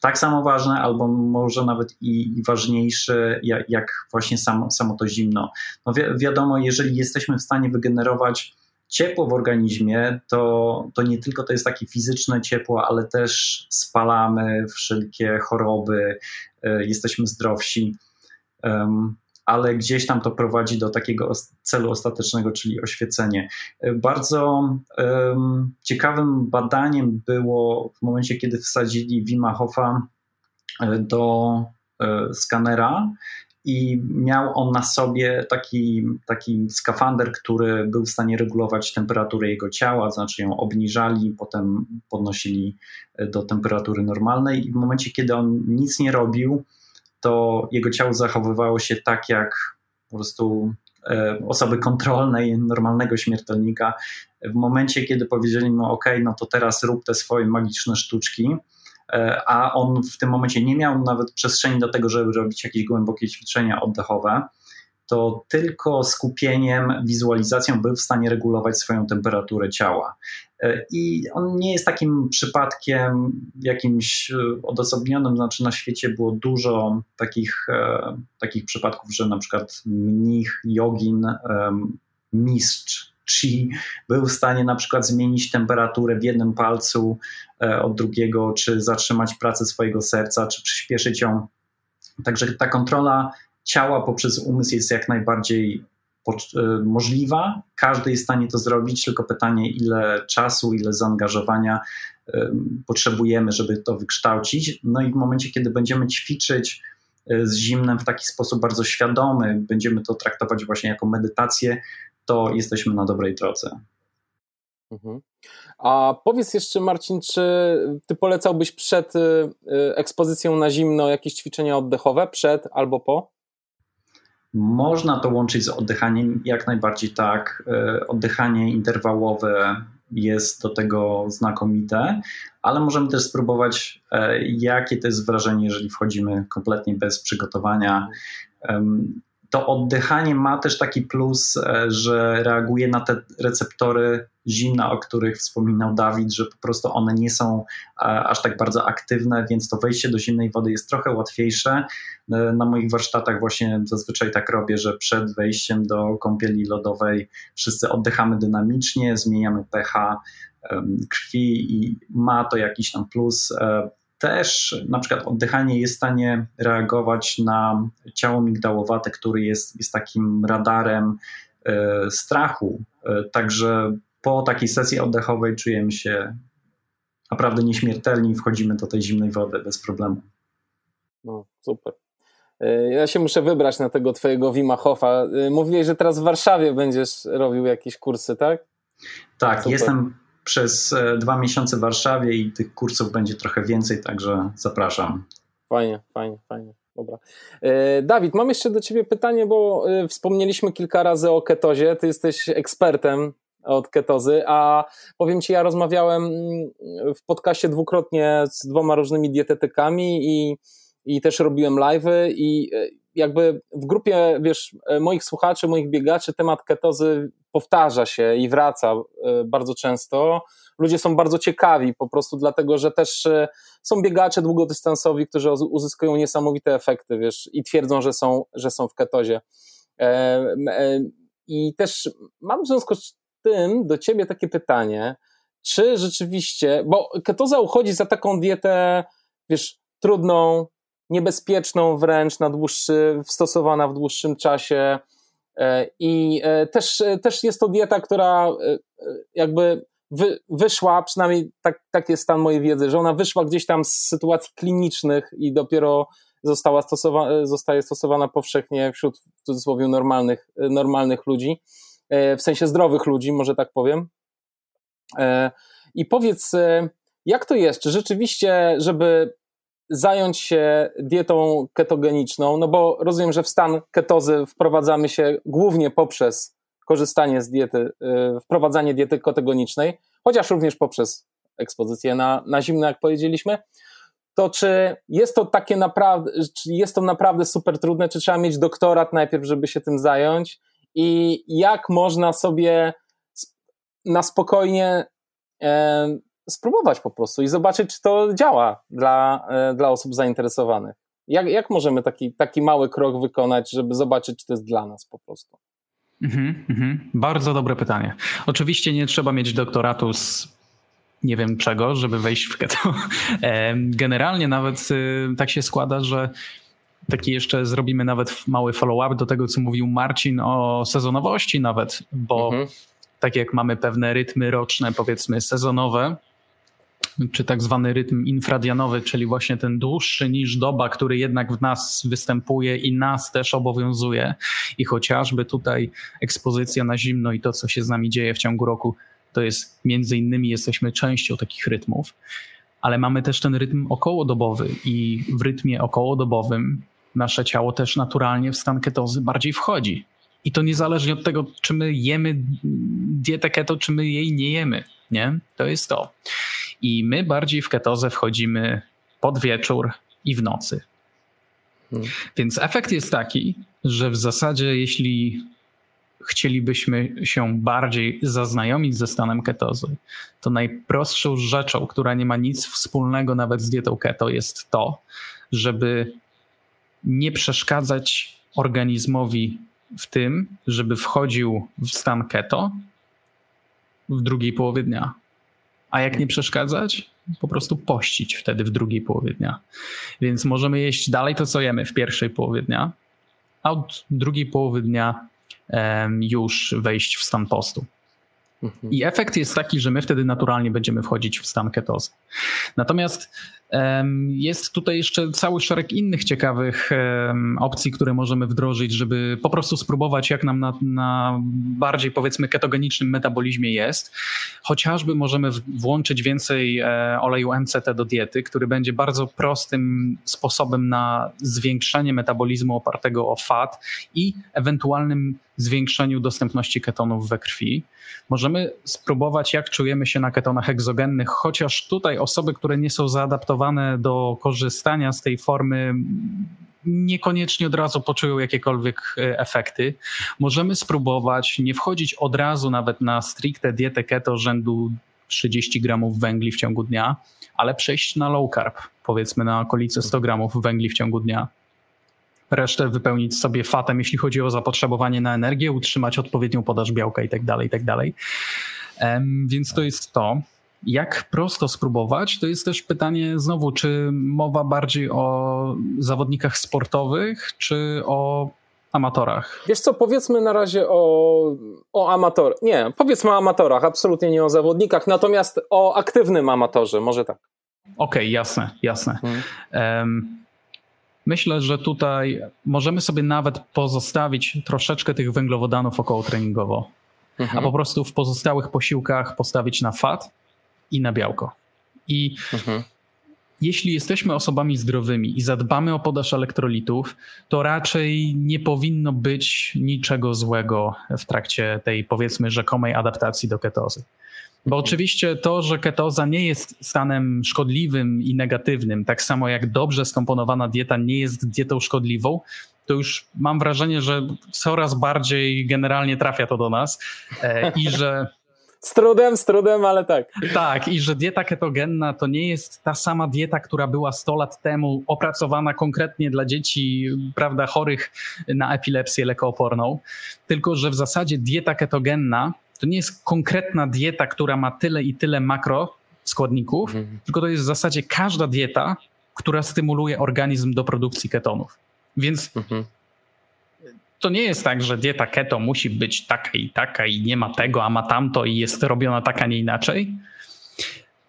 tak samo ważny, albo może nawet i, ważniejszy, jak, jak właśnie samo, samo to zimno. No wi wiadomo, jeżeli jesteśmy w stanie wygenerować ciepło w organizmie to, to nie tylko to jest takie fizyczne ciepło, ale też spalamy wszelkie choroby, e, jesteśmy zdrowsi, ale gdzieś tam to prowadzi do takiego celu ostatecznego, czyli oświecenie. E, bardzo ciekawym badaniem było w momencie, kiedy wsadzili Wima Hofa e, do skanera i miał on na sobie taki, taki skafander, który był w stanie regulować temperaturę jego ciała, znaczy ją obniżali, potem podnosili do temperatury normalnej i w momencie, kiedy on nic nie robił, to jego ciało zachowywało się tak jak po prostu e, osoby kontrolnej, normalnego śmiertelnika. W momencie, kiedy powiedzieli mu, OK, no to teraz rób te swoje magiczne sztuczki, e, a on w tym momencie nie miał nawet przestrzeni do tego, żeby robić jakieś głębokie ćwiczenia oddechowe, to tylko skupieniem, wizualizacją był w stanie regulować swoją temperaturę ciała. E, I on nie jest takim przypadkiem jakimś e, odosobnionym, znaczy na świecie było dużo takich, e, takich przypadków, że na przykład mnich, jogin, mistrz chi był w stanie na przykład zmienić temperaturę w jednym palcu od drugiego, czy zatrzymać pracę swojego serca, czy przyspieszyć ją. Także ta kontrola ciała poprzez umysł jest jak najbardziej e, możliwa. Każdy jest w stanie to zrobić, tylko pytanie, ile czasu, ile zaangażowania e, potrzebujemy, żeby to wykształcić. No i w momencie, kiedy będziemy ćwiczyć e, z zimnem w taki sposób bardzo świadomy, będziemy to traktować właśnie jako medytację, to jesteśmy na dobrej drodze. Mhm. A powiedz jeszcze, Marcin, czy ty polecałbyś przed ekspozycją na zimno jakieś ćwiczenia oddechowe, przed albo po? Można to łączyć z oddychaniem, jak najbardziej tak. E, oddychanie interwałowe jest do tego znakomite, ale możemy też spróbować, e, jakie to jest wrażenie, jeżeli wchodzimy kompletnie bez przygotowania to oddychanie ma też taki plus, e, że reaguje na te receptory zimna, o których wspominał Dawid, że po prostu one nie są e, aż tak bardzo aktywne, więc to wejście do zimnej wody jest trochę łatwiejsze. E, na moich warsztatach właśnie zazwyczaj tak robię, że przed wejściem do kąpieli lodowej wszyscy oddychamy dynamicznie, zmieniamy pH krwi i ma to jakiś tam plus też na przykład oddychanie jest w stanie reagować na ciało migdałowate, który jest, jest takim radarem e, strachu. E, także po takiej sesji oddechowej czujemy się naprawdę nieśmiertelni, wchodzimy do tej zimnej wody bez problemu. No, super. E, ja się muszę wybrać na tego twojego Wima Hofa. Mówiłeś, że teraz w Warszawie będziesz robił jakieś kursy, tak? Tak, super. jestem przez e, dwa miesiące w Warszawie i tych kursów będzie trochę więcej, także zapraszam. Fajnie, fajnie, fajnie. Dobra. E, Dawid, mam jeszcze do Ciebie pytanie, bo e, wspomnieliśmy kilka razy o ketozie. Ty jesteś ekspertem od ketozy, a powiem Ci, ja rozmawiałem mm, w podcaście dwukrotnie z dwoma różnymi dietetykami i, i też robiłem live'y i jakby w grupie, wiesz, moich słuchaczy, moich biegaczy temat ketozy powtarza się i wraca e, bardzo często. Ludzie są bardzo ciekawi po prostu dlatego, że też e, są biegacze długodystansowi, którzy uzyskują niesamowite efekty, wiesz, i twierdzą, że są, że są w ketozie. E, I też mam w związku z tym do ciebie takie pytanie, czy rzeczywiście, bo ketoza uchodzi za taką dietę, wiesz, trudną, niebezpieczną wręcz, na dłuższy, stosowana w dłuższym czasie, E, I e, też, e, też jest to dieta, która jakby wy, wyszła, przynajmniej tak, tak jest stan mojej wiedzy, że ona wyszła gdzieś tam z sytuacji klinicznych i dopiero została stosowa zostaje stosowana powszechnie wśród w cudzysłowie normalnych, normalnych ludzi, w sensie zdrowych ludzi, może tak powiem. I powiedz, jak to jest? Czy rzeczywiście, żeby zająć się dietą ketogeniczną, no bo rozumiem, że w stan ketozy wprowadzamy się głównie poprzez korzystanie z diety, y, wprowadzanie diety ketogenicznej, chociaż również poprzez ekspozycję na, na zimno, jak powiedzieliśmy, to czy jest to takie naprawdę, czy jest to naprawdę super trudne, czy trzeba mieć doktorat najpierw, żeby się tym zająć? I jak można sobie na spokojnie spróbować po prostu i zobaczyć, czy to działa dla, e, dla osób zainteresowanych. Jak, jak możemy taki, taki mały krok wykonać, żeby zobaczyć, czy to jest dla nas po prostu? Mhm, mhm. Bardzo dobre pytanie. Oczywiście nie trzeba mieć doktoratu z nie wiem czego, żeby wejść w keto. E, generalnie nawet y, tak się składa, że taki jeszcze zrobimy nawet mały follow-up do tego, co mówił Marcin o sezonowości nawet, bo mhm. tak jak mamy pewne rytmy roczne, powiedzmy sezonowe, czy tak zwany rytm infradianowy, czyli właśnie ten dłuższy niż doba, który jednak w nas występuje i nas też obowiązuje. I chociażby tutaj ekspozycja na zimno i to, co się z nami dzieje w ciągu roku, to jest między innymi jesteśmy częścią takich rytmów, ale mamy też ten rytm okołodobowy i w rytmie okołodobowym nasze ciało też naturalnie w stan ketozy bardziej wchodzi. I to niezależnie od tego, czy my jemy dietę keto, czy my jej nie jemy. Nie? To jest to. I my bardziej w ketozę wchodzimy pod wieczór i w nocy. Hmm. Więc efekt jest taki, że w zasadzie jeśli chcielibyśmy się bardziej zaznajomić ze stanem ketozy, to najprostszą rzeczą, która nie ma nic wspólnego nawet z dietą keto, jest to, żeby nie przeszkadzać organizmowi w tym, żeby wchodził w stan keto w drugiej połowie dnia. A jak nie przeszkadzać? Po prostu pościć wtedy w drugiej połowie dnia. Więc możemy jeść dalej to, co jemy w pierwszej połowie dnia, a od drugiej połowy dnia już wejść w stan postu. Mhm. I efekt jest taki, że my wtedy naturalnie będziemy wchodzić w stan ketozy. Natomiast jest tutaj jeszcze cały szereg innych ciekawych opcji, które możemy wdrożyć, żeby po prostu spróbować, jak nam na, na, bardziej powiedzmy ketogenicznym metabolizmie jest. Chociażby możemy włączyć więcej e, oleju MCT do diety, który będzie bardzo prostym sposobem na zwiększenie metabolizmu opartego o fat i ewentualnym zwiększeniu dostępności ketonów we krwi. Możemy spróbować, jak czujemy się na ketonach egzogennych, chociaż tutaj osoby, które nie są zaadaptowane do korzystania z tej formy, niekoniecznie od razu poczują jakiekolwiek e, efekty. Możemy spróbować nie wchodzić od razu nawet na stricte dietę keto rzędu 30 gramów węgli w ciągu dnia, ale przejść na low carb, powiedzmy na okolice 100 gramów węgli w ciągu dnia resztę wypełnić sobie fatem, jeśli chodzi o zapotrzebowanie na energię, utrzymać odpowiednią podaż białka i tak dalej, i tak dalej. Więc to jest to. Jak prosto spróbować? To jest też pytanie znowu, czy mowa bardziej o zawodnikach sportowych, czy o amatorach? Wiesz co, powiedzmy na razie o, o amatorach. Nie, powiedzmy o amatorach, absolutnie nie o zawodnikach, natomiast o aktywnym amatorze, może tak. Okej, okay, jasne, jasne. Hmm. Um, Myślę, że tutaj możemy sobie nawet pozostawić troszeczkę tych węglowodanów około treningowo, mhm. a po prostu w pozostałych posiłkach postawić na fat i na białko. I mhm. jeśli jesteśmy osobami zdrowymi i zadbamy o podaż elektrolitów, to raczej nie powinno być niczego złego w trakcie tej powiedzmy rzekomej adaptacji do ketozy. Bo oczywiście to, że ketoza nie jest stanem szkodliwym i negatywnym, tak samo jak dobrze skomponowana dieta nie jest dietą szkodliwą, to już mam wrażenie, że coraz bardziej generalnie trafia to do nas e, i że. Z trudem, z trudem, ale tak. Tak, i że dieta ketogenna to nie jest ta sama dieta, która była 100 lat temu opracowana konkretnie dla dzieci, prawda, chorych na epilepsję lekooporną, tylko że w zasadzie dieta ketogenna to nie jest konkretna dieta, która ma tyle i tyle makro składników, mhm. tylko to jest w zasadzie każda dieta, która stymuluje organizm do produkcji ketonów. Więc mhm. to nie jest tak, że dieta keto musi być taka i taka i nie ma tego, a ma tamto i jest robiona tak, a nie inaczej.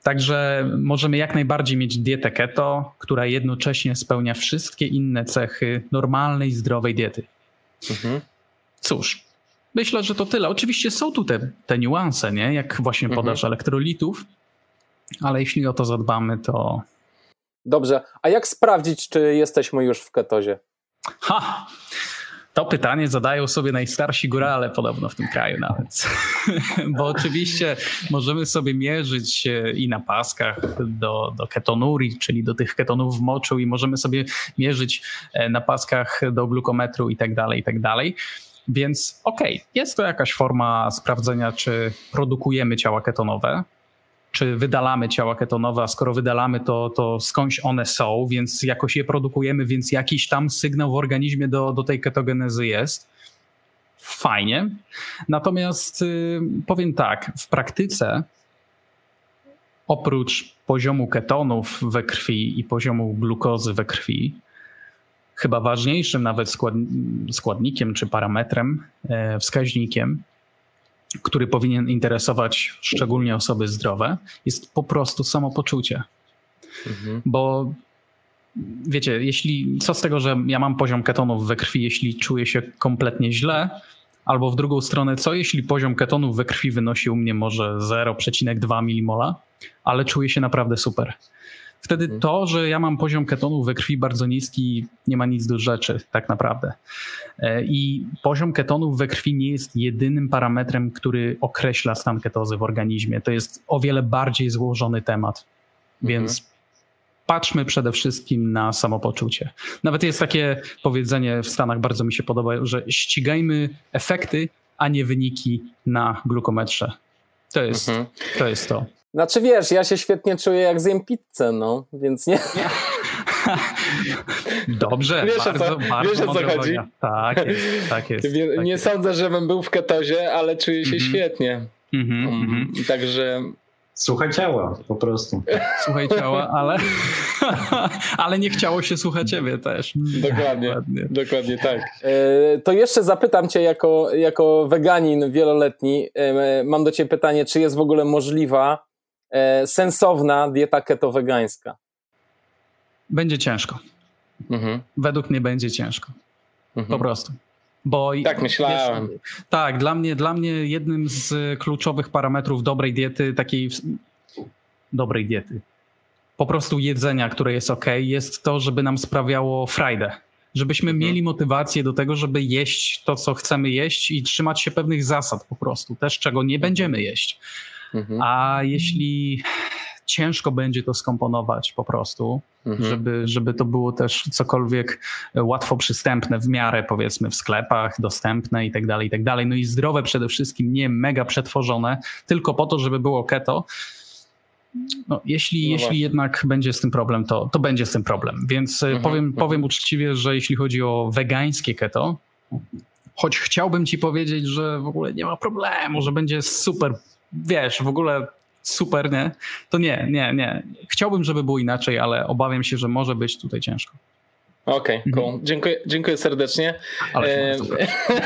Także możemy jak najbardziej mieć dietę keto, która jednocześnie spełnia wszystkie inne cechy normalnej, zdrowej diety. Mhm. Cóż, Myślę, że to tyle. Oczywiście są tu te, te niuanse, nie? jak właśnie mhm. podaż mhm. elektrolitów, ale jeśli o to zadbamy, to. Dobrze. A jak sprawdzić, czy jesteśmy już w ketozie? Ha! To pytanie zadają sobie najstarsi górale podobno w tym kraju nawet. Bo oczywiście możemy sobie mierzyć i na paskach do, do ketonuri, czyli do tych ketonów w moczu i możemy sobie mierzyć e, na paskach do glukometru i tak dalej, i tak dalej. Więc okej, okay, jest to jakaś forma sprawdzenia, czy produkujemy ciała ketonowe, czy wydalamy ciała ketonowe, a skoro wydalamy, to, to skądś one są, więc jakoś je produkujemy, więc jakiś tam sygnał w organizmie do, do tej ketogenezy jest. Fajnie. Natomiast y, powiem tak, w praktyce oprócz poziomu ketonów we krwi i poziomu glukozy we krwi, chyba ważniejszym nawet składnikiem czy parametrem, e, wskaźnikiem który powinien interesować szczególnie osoby zdrowe, jest po prostu samopoczucie. Mhm. Bo wiecie, jeśli co z tego, że ja mam poziom ketonów we krwi, jeśli czuję się kompletnie źle, albo w drugą stronę, co jeśli poziom ketonów we krwi wynosi u mnie może 0,2 mmol, ale czuję się naprawdę super. Wtedy mhm. to, że ja mam poziom ketonów we krwi bardzo niski, nie ma nic do rzeczy, tak naprawdę. E, I poziom ketonów we krwi nie jest jedynym parametrem, który określa stan ketozy w organizmie. To jest o wiele bardziej złożony temat. Więc mhm. patrzmy przede wszystkim na samopoczucie. Nawet jest takie powiedzenie w Stanach, bardzo mi się podoba, że ścigajmy efekty, a nie wyniki na glukometrze. To jest, mhm. to, jest to. Znaczy wiesz, ja się świetnie czuję jak zjem pizzę, no, więc nie... Dobrze, wiesz, bardzo, co, bardzo wiesz o co chodzi? Tak jest, tak jest. Nie, tak nie jest. sądzę, żebym był w ketozie, ale czuję się mm -hmm. świetnie. Mm -hmm. Także Słuchaj ciała, po prostu. Słuchaj ciała, ale, ale nie chciało się słuchać ciebie też. Dokładnie, dokładnie, dokładnie tak. E, to jeszcze zapytam cię jako, jako weganin wieloletni, e, mam do ciebie pytanie, czy jest w ogóle możliwa e, sensowna dieta keto-wegańska? Będzie ciężko. Mhm. Według mnie będzie ciężko. Mhm. Po prostu. Bo tak myślałem. Wiesz, tak, dla mnie, dla mnie jednym z kluczowych parametrów dobrej diety, takiej dobrej diety, po prostu jedzenia, które jest ok, jest to, żeby nam sprawiało frajdę. Żebyśmy mhm. mieli motywację do tego, żeby jeść to, co chcemy jeść i trzymać się pewnych zasad po prostu, też czego nie będziemy jeść. Mhm. A jeśli ciężko będzie to skomponować po prostu, mhm. żeby, żeby to było też cokolwiek łatwo przystępne w miarę powiedzmy w sklepach, dostępne i tak dalej, i tak dalej. No i zdrowe przede wszystkim, nie mega przetworzone, tylko po to, żeby było keto. No, jeśli, no jeśli jednak będzie z tym problem, to, to będzie z tym problem. Więc e, mhm, powiem, mhm. powiem uczciwie, że jeśli chodzi o wegańskie keto, choć chciałbym ci powiedzieć, że w ogóle nie ma problemu, że będzie super, wiesz, w ogóle super, nie? To nie, nie, nie. Chciałbym, żeby było inaczej, ale obawiam się, że może być tutaj ciężko. Okej, okay, cool. Mhm. Dziękuję, dziękuję serdecznie. Ale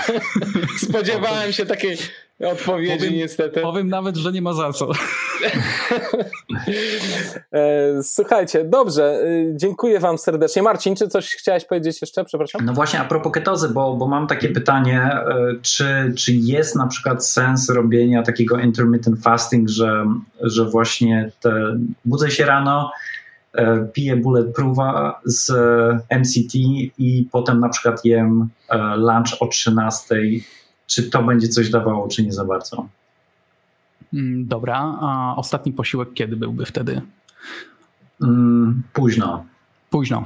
Spodziewałem się takiej odpowiedzi powiem, niestety. Powiem nawet, że nie ma za co. E, słuchajcie, dobrze, e, dziękuję wam serdecznie. Marcin, czy coś chciałeś powiedzieć jeszcze? Przepraszam. No właśnie a propos ketozy, bo, bo mam takie pytanie, e, czy, czy jest na przykład sens robienia takiego intermittent fasting, że, że właśnie te, budzę się rano, piję bulletproofa z MCT i potem na przykład jem lunch o 13 czy to będzie coś dawało, czy nie za bardzo. Mm, dobra, a ostatni posiłek kiedy byłby wtedy? Mm, późno. Późno.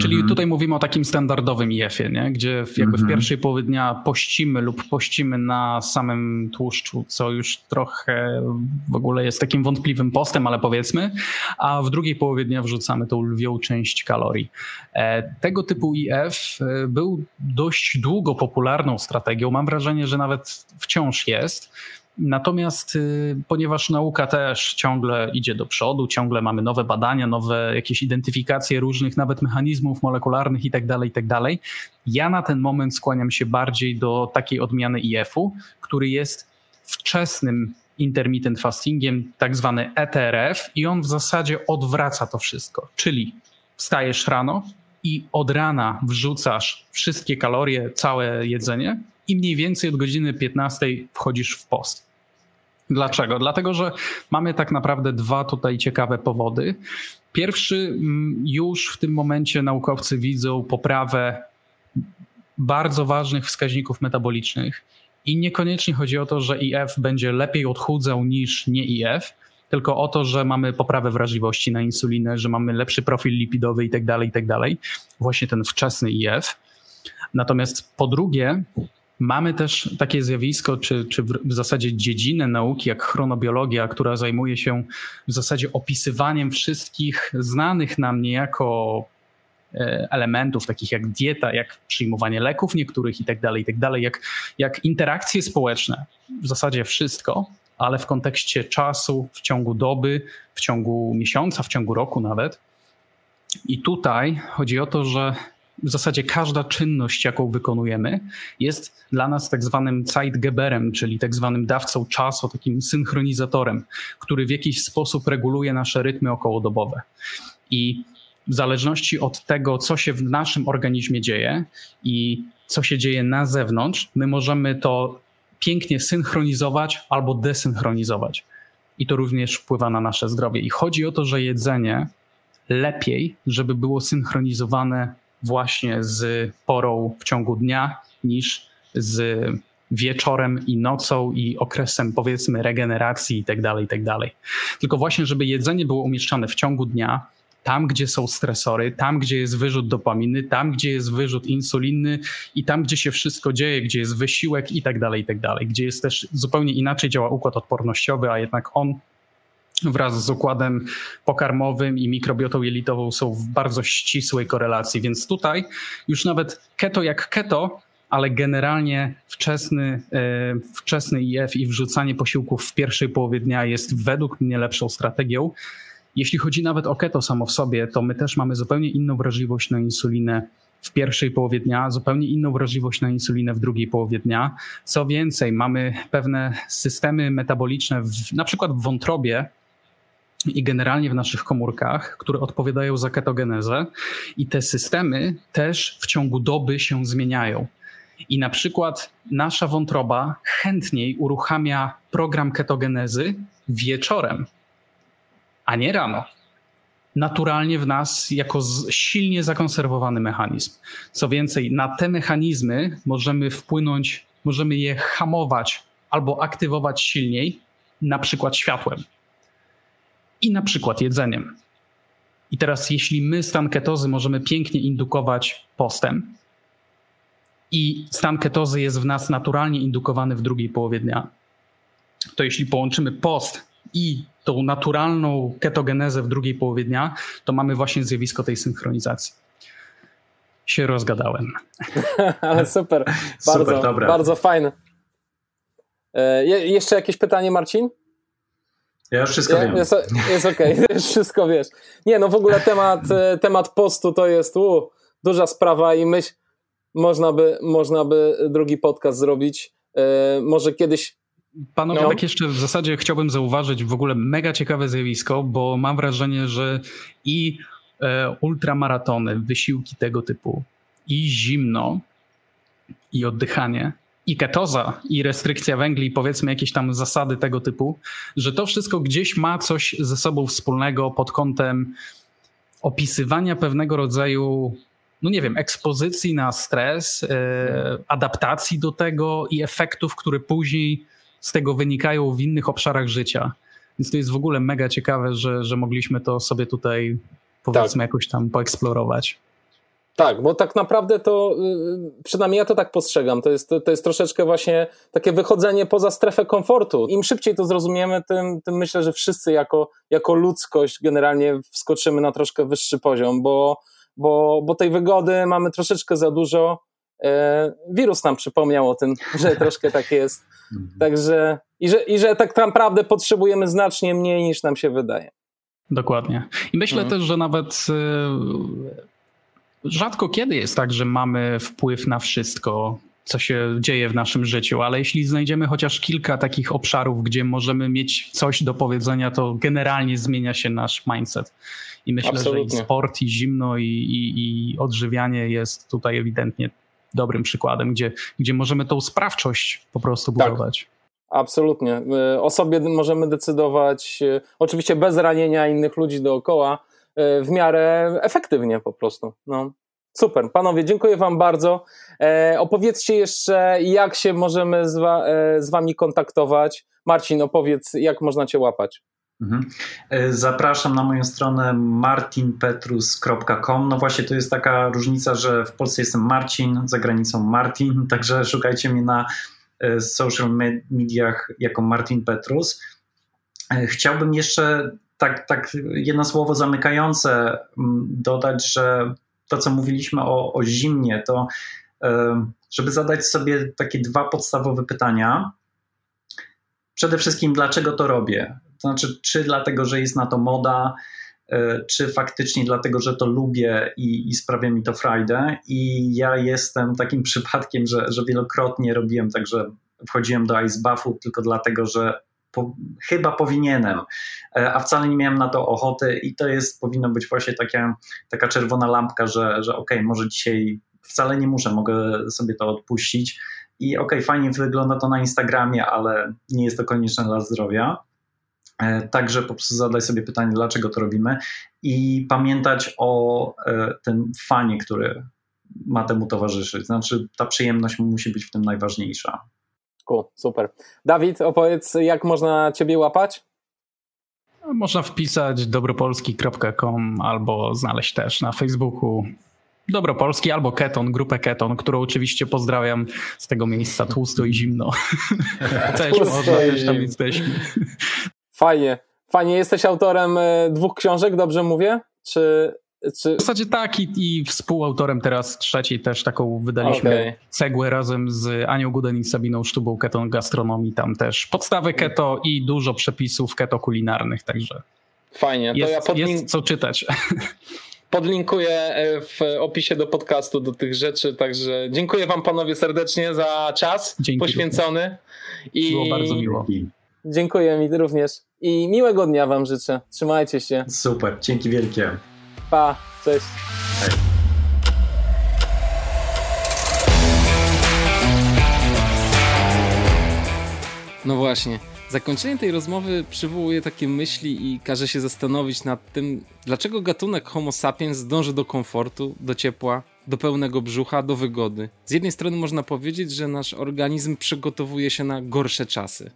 Czyli mm -hmm. tutaj mówimy o takim standardowym IF-ie, nie? gdzie jakby mm -hmm. w mhm. pierwszej połowie dnia pościmy lub pościmy na samym tłuszczu, co już trochę w ogóle jest takim wątpliwym postem, ale powiedzmy, a w drugiej połowie dnia wrzucamy tą lwią część kalorii. E, tego typu IF e, był dość długo popularną strategią. Mam wrażenie, że nawet wciąż jest. Natomiast y, ponieważ nauka też ciągle idzie do przodu, ciągle mamy nowe badania, nowe jakieś identyfikacje różnych nawet mechanizmów molekularnych itd., tak itd., tak ja na ten moment skłaniam się bardziej do takiej odmiany IF-u, który jest wczesnym intermittent fastingiem, tak zwany ETRF i on w zasadzie odwraca to wszystko, czyli wstajesz rano i od rana wrzucasz wszystkie kalorie, całe jedzenie i mniej więcej od godziny 15 wchodzisz w post. Dlaczego? Dlatego, że mamy tak naprawdę dwa tutaj ciekawe powody. Pierwszy, mm, już w tym momencie naukowcy widzą poprawę bardzo ważnych wskaźników metabolicznych i niekoniecznie chodzi o to, że IF będzie lepiej odchudzał niż nie IF, tylko o to, że mamy poprawę wrażliwości na insulinę, że mamy lepszy profil lipidowy i tak dalej, i tak. Właśnie ten wczesny IF. Natomiast po drugie, Mamy też takie zjawisko, czy, czy w zasadzie dziedzinę nauki, jak chronobiologia, która zajmuje się w zasadzie opisywaniem wszystkich znanych nam niejako e, elementów, takich jak dieta, jak przyjmowanie leków niektórych i tak dalej, i tak dalej, jak, jak interakcje społeczne, w zasadzie wszystko, ale w kontekście czasu, w ciągu doby, w ciągu miesiąca, w ciągu roku nawet. I tutaj chodzi o to, że w zasadzie każda czynność, jaką wykonujemy, jest dla nas tak zwanym Zeitgeberem, czyli tak zwanym dawcą czasu, takim synchronizatorem, który w jakiś sposób reguluje nasze rytmy okołodobowe. I w zależności od tego, co się w naszym organizmie dzieje i co się dzieje na zewnątrz, my możemy to pięknie synchronizować albo desynchronizować. I to również wpływa na nasze zdrowie. I chodzi o to, że jedzenie lepiej, żeby było synchronizowane właśnie z porą w ciągu dnia niż z wieczorem i nocą i okresem powiedzmy regeneracji i tak dalej, i tak dalej. Tylko właśnie, żeby jedzenie było umieszczane w ciągu dnia, tam, gdzie są stresory, tam, gdzie jest wyrzut dopaminy, tam, gdzie jest wyrzut insuliny i tam, gdzie się wszystko dzieje, gdzie jest wysiłek i tak dalej, i tak dalej, gdzie jest też zupełnie inaczej działa układ odpornościowy, a jednak on wraz z układem pokarmowym i mikrobiotą jelitową są w bardzo ścisłej korelacji, więc tutaj już nawet keto jak keto, ale generalnie wczesny, e, wczesny IF i wrzucanie posiłków w pierwszej połowie dnia jest według mnie lepszą strategią. Jeśli chodzi nawet o keto samo w sobie, to my też mamy zupełnie inną wrażliwość na insulinę w pierwszej połowie dnia, zupełnie inną wrażliwość na insulinę w drugiej połowie dnia. Co więcej, mamy pewne systemy metaboliczne, w, na przykład w wątrobie, i generalnie w naszych komórkach, które odpowiadają za ketogenezę, i te systemy też w ciągu doby się zmieniają. I na przykład nasza wątroba chętniej uruchamia program ketogenezy wieczorem, a nie rano. Naturalnie w nas jako silnie zakonserwowany mechanizm. Co więcej, na te mechanizmy możemy wpłynąć, możemy je hamować albo aktywować silniej, na przykład światłem i na przykład jedzeniem. I teraz, jeśli my stan ketozy możemy pięknie indukować postem, i stan ketozy jest w nas naturalnie indukowany w drugiej połowie dnia, to jeśli połączymy post i tą naturalną ketogenezę w drugiej połowie dnia, to mamy właśnie zjawisko tej synchronizacji. Się rozgadałem. Ale super. Bardzo, super, bardzo fajne. E, jeszcze jakieś pytanie, Marcin? Ja już wszystko wiem. Jest, jest okej, okay. już wszystko wiesz. Nie, no w ogóle temat, e, temat postu to jest u, duża sprawa i myśl, można by, można by drugi podcast zrobić. E, może kiedyś Panowie, no. tak jeszcze w zasadzie chciałbym zauważyć w ogóle mega ciekawe zjawisko, bo mam wrażenie, że i e, ultramaratony, wysiłki tego typu, i zimno, i oddychanie i ketoza, i restrykcja węgli, powiedzmy jakieś tam zasady tego typu, że to wszystko gdzieś ma coś ze sobą wspólnego pod kątem opisywania pewnego rodzaju, no nie wiem, ekspozycji na stres, e, adaptacji do tego i efektów, które później z tego wynikają w innych obszarach życia. Więc to jest w ogóle mega ciekawe, że, że mogliśmy to sobie tutaj powiedzmy tak. jakoś tam poeksplorować. Tak, bo tak naprawdę to, y, przynajmniej ja to tak postrzegam, to jest, to jest troszeczkę właśnie takie wychodzenie poza strefę komfortu. Im szybciej to zrozumiemy, tym, tym myślę, że wszyscy jako, jako ludzkość generalnie wskoczymy na troszkę wyższy poziom, bo, bo, bo tej wygody mamy troszeczkę za dużo. E, wirus nam przypomniał o tym, że troszkę tak jest. Mhm. Także i że, i że tak naprawdę potrzebujemy znacznie mniej niż nam się wydaje. Dokładnie. I myślę mhm. też, że nawet y, rzadko kiedy jest tak, że mamy wpływ na wszystko, co się dzieje w naszym życiu, ale jeśli znajdziemy chociaż kilka takich obszarów, gdzie możemy mieć coś do powiedzenia, to generalnie zmienia się nasz mindset. I myślę, Absolutnie. że i sport, i zimno, i, i, i odżywianie jest tutaj ewidentnie dobrym przykładem, gdzie, gdzie możemy tą sprawczość po prostu tak. budować. Tak. Absolutnie. O sobie możemy decydować, e, oczywiście bez ranienia innych ludzi dookoła, w miarę efektywnie po prostu. No. Super, panowie, dziękuję wam bardzo. E, opowiedzcie jeszcze, jak się możemy z, wa e, z wami kontaktować. Marcin, opowiedz, jak można cię łapać. Mhm. E, zapraszam na moją stronę martinpetrus.com. No właśnie, to jest taka różnica, że w Polsce jestem Marcin, za granicą Martin, także szukajcie mnie na social mediach jako Martin Petrus. Chciałbym jeszcze tak, tak jedno słowo zamykające mm, dodać, że to, co mówiliśmy o, o zimnie, to żeby zadać sobie takie dwa podstawowe pytania. Przede wszystkim, dlaczego to robię? To znaczy, czy dlatego, że jest na to moda, e, czy faktycznie dlatego, że to lubię i, i sprawia mi to frajdę. I ja jestem takim przypadkiem, że, że wielokrotnie robiłem tak, że wchodziłem do ice buffu tylko dlatego, że po, chyba powinienem, e, a wcale nie miałem na to ochoty i to jest, powinno być właśnie taka, taka czerwona lampka, że, że okej, okay, może dzisiaj wcale nie muszę, mogę sobie to odpuścić i okej, okay, fajnie wygląda to na Instagramie, ale nie jest to konieczne dla zdrowia. E, także po prostu zadaj sobie pytanie, dlaczego to robimy i pamiętać o e, tym fanie, który ma temu towarzyszyć. Znaczy, ta przyjemność musi być w tym najważniejsza. Cool, super. Dawid, opowiedz, jak można Ciebie łapać? Można wpisać dobropolski.com albo znaleźć też na Facebooku Dobropolski albo Keton, grupę Keton, którą oczywiście pozdrawiam z tego miejsca tłusto i zimno. też można, też tam jesteśmy. Fajnie. Fajnie. Jesteś autorem e, dwóch książek, dobrze mówię? Czy czy... W zasadzie tak i, i, współautorem teraz trzeciej też taką wydaliśmy okay. cegłę razem z Anią Guden i Sabiną Sztubą Keton Gastronomii. Tam też podstawy keto i dużo przepisów keto kulinarnych, także Fajnie, to jest, ja podlink... jest co czytać. Podlinkuję e, w opisie do podcastu do tych rzeczy, także dziękuję wam panowie serdecznie za czas Dzięki poświęcony. I... Było bardzo miło. Dziękuję mi również i miłego dnia wam życzę. Trzymajcie się. Super, dzięki wielkie. Pa, cześć. Hej. No właśnie. Zakończenie tej rozmowy przywołuje takie myśli i każe się zastanowić nad tym, dlaczego gatunek Homo sapiens dąży do komfortu, do ciepła, do pełnego brzucha, do wygody. Z jednej strony można powiedzieć, że nasz organizm przygotowuje się na gorsze czasy,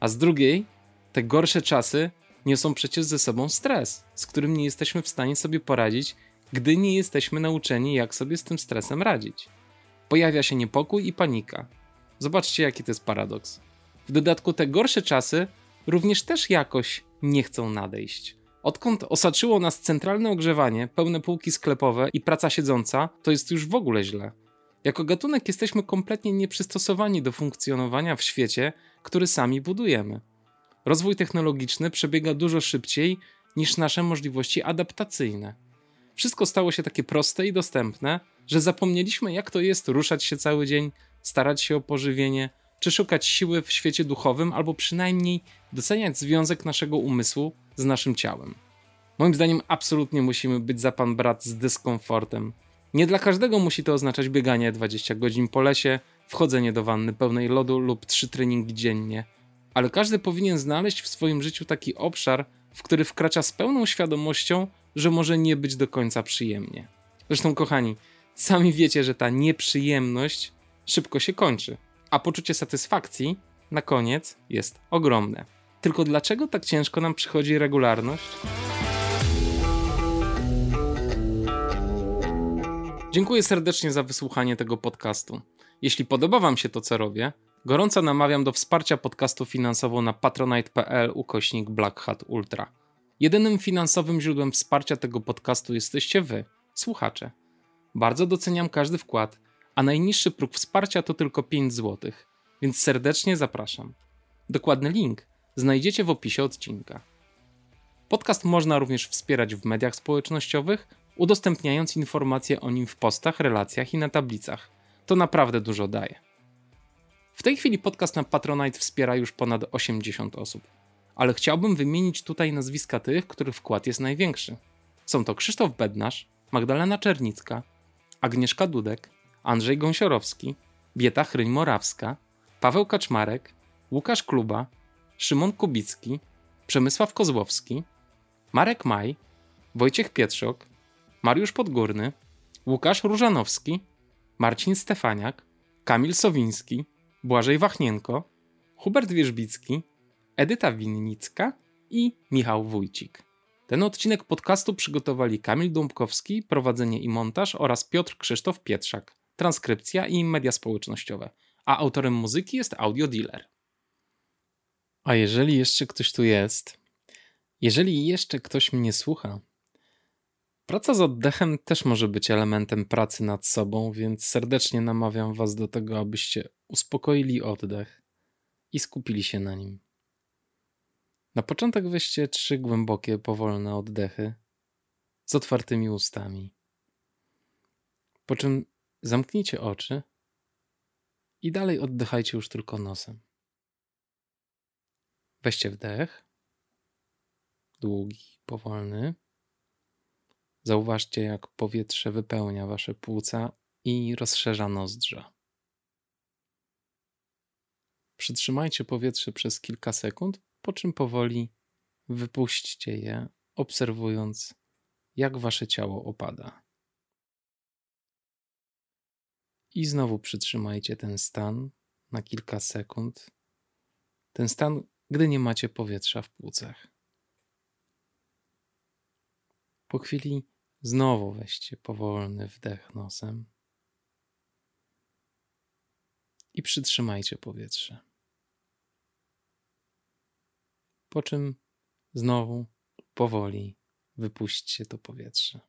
a z drugiej te gorsze czasy niosą przecież ze sobą stres, z którym nie jesteśmy w stanie sobie poradzić, gdy nie jesteśmy nauczeni, jak sobie z tym stresem radzić. Pojawia się niepokój i panika. Zobaczcie, jaki to jest paradoks. W dodatku te gorsze czasy również też jakoś nie chcą nadejść. Odkąd osaczyło nas centralne ogrzewanie, pełne półki sklepowe i praca siedząca, to jest już w ogóle źle. Jako gatunek jesteśmy kompletnie nieprzystosowani do funkcjonowania w świecie, który sami budujemy. Rozwój technologiczny przebiega dużo szybciej niż nasze możliwości adaptacyjne. Wszystko stało się takie proste i dostępne, że zapomnieliśmy, jak to jest ruszać się cały dzień, starać się o pożywienie, czy szukać siły w świecie duchowym, albo przynajmniej doceniać związek naszego umysłu z naszym ciałem. Moim zdaniem absolutnie musimy być za pan brat z dyskomfortem. Nie dla każdego musi to oznaczać bieganie 20 godzin po lesie, wchodzenie do wanny pełnej lodu lub 3 treningi dziennie. Ale każdy powinien znaleźć w swoim życiu taki obszar, w który wkracza z pełną świadomością, że może nie być do końca przyjemnie. Zresztą, kochani, sami wiecie, że ta nieprzyjemność szybko się kończy a poczucie satysfakcji na koniec jest ogromne. Tylko dlaczego tak ciężko nam przychodzi regularność? Dziękuję serdecznie za wysłuchanie tego podcastu. Jeśli podoba Wam się to, co robię, gorąco namawiam do wsparcia podcastu finansowo na patronite.pl ukośnik Black Hat Ultra. Jedynym finansowym źródłem wsparcia tego podcastu jesteście Wy, słuchacze. Bardzo doceniam każdy wkład a najniższy próg wsparcia to tylko 5 zł, więc serdecznie zapraszam. Dokładny link znajdziecie w opisie odcinka. Podcast można również wspierać w mediach społecznościowych, udostępniając informacje o nim w postach, relacjach i na tablicach. To naprawdę dużo daje. W tej chwili podcast na Patronite wspiera już ponad 80 osób, ale chciałbym wymienić tutaj nazwiska tych, których wkład jest największy. Są to Krzysztof Bednarz, Magdalena Czernicka, Agnieszka Dudek, Andrzej Gąsiorowski, Bieta Chryń-Morawska, Paweł Kaczmarek, Łukasz Kluba, Szymon Kubicki, Przemysław Kozłowski, Marek Maj, Wojciech Pietrzok, Mariusz Podgórny, Łukasz Różanowski, Marcin Stefaniak, Kamil Sowiński, Błażej Wachnienko, Hubert Wierzbicki, Edyta Winnicka i Michał Wójcik. Ten odcinek podcastu przygotowali Kamil Dąbkowski, prowadzenie i montaż oraz Piotr Krzysztof Pietrzak transkrypcja i media społecznościowe, a autorem muzyki jest Audio Dealer. A jeżeli jeszcze ktoś tu jest, jeżeli jeszcze ktoś mnie słucha, praca z oddechem też może być elementem pracy nad sobą, więc serdecznie namawiam Was do tego, abyście uspokoili oddech i skupili się na nim. Na początek weźcie trzy głębokie, powolne oddechy z otwartymi ustami. Po czym zamknijcie oczy i dalej oddychajcie już tylko nosem. Weźcie wdech, długi, powolny. Zauważcie, jak powietrze wypełnia wasze płuca i rozszerza nozdrza. Przytrzymajcie powietrze przez kilka sekund, po czym powoli wypuśćcie je, obserwując, jak wasze ciało opada. I znowu przytrzymajcie ten stan na kilka sekund. Ten stan, gdy nie macie powietrza w płucach. Po chwili znowu weźcie powolny wdech nosem i przytrzymajcie powietrze. Po czym znowu powoli wypuśćcie to powietrze.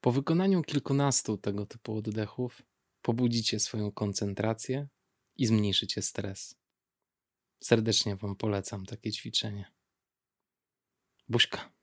Po wykonaniu kilkunastu tego typu oddechów pobudzicie swoją koncentrację i zmniejszycie stres. Serdecznie Wam polecam takie ćwiczenie. Buźka.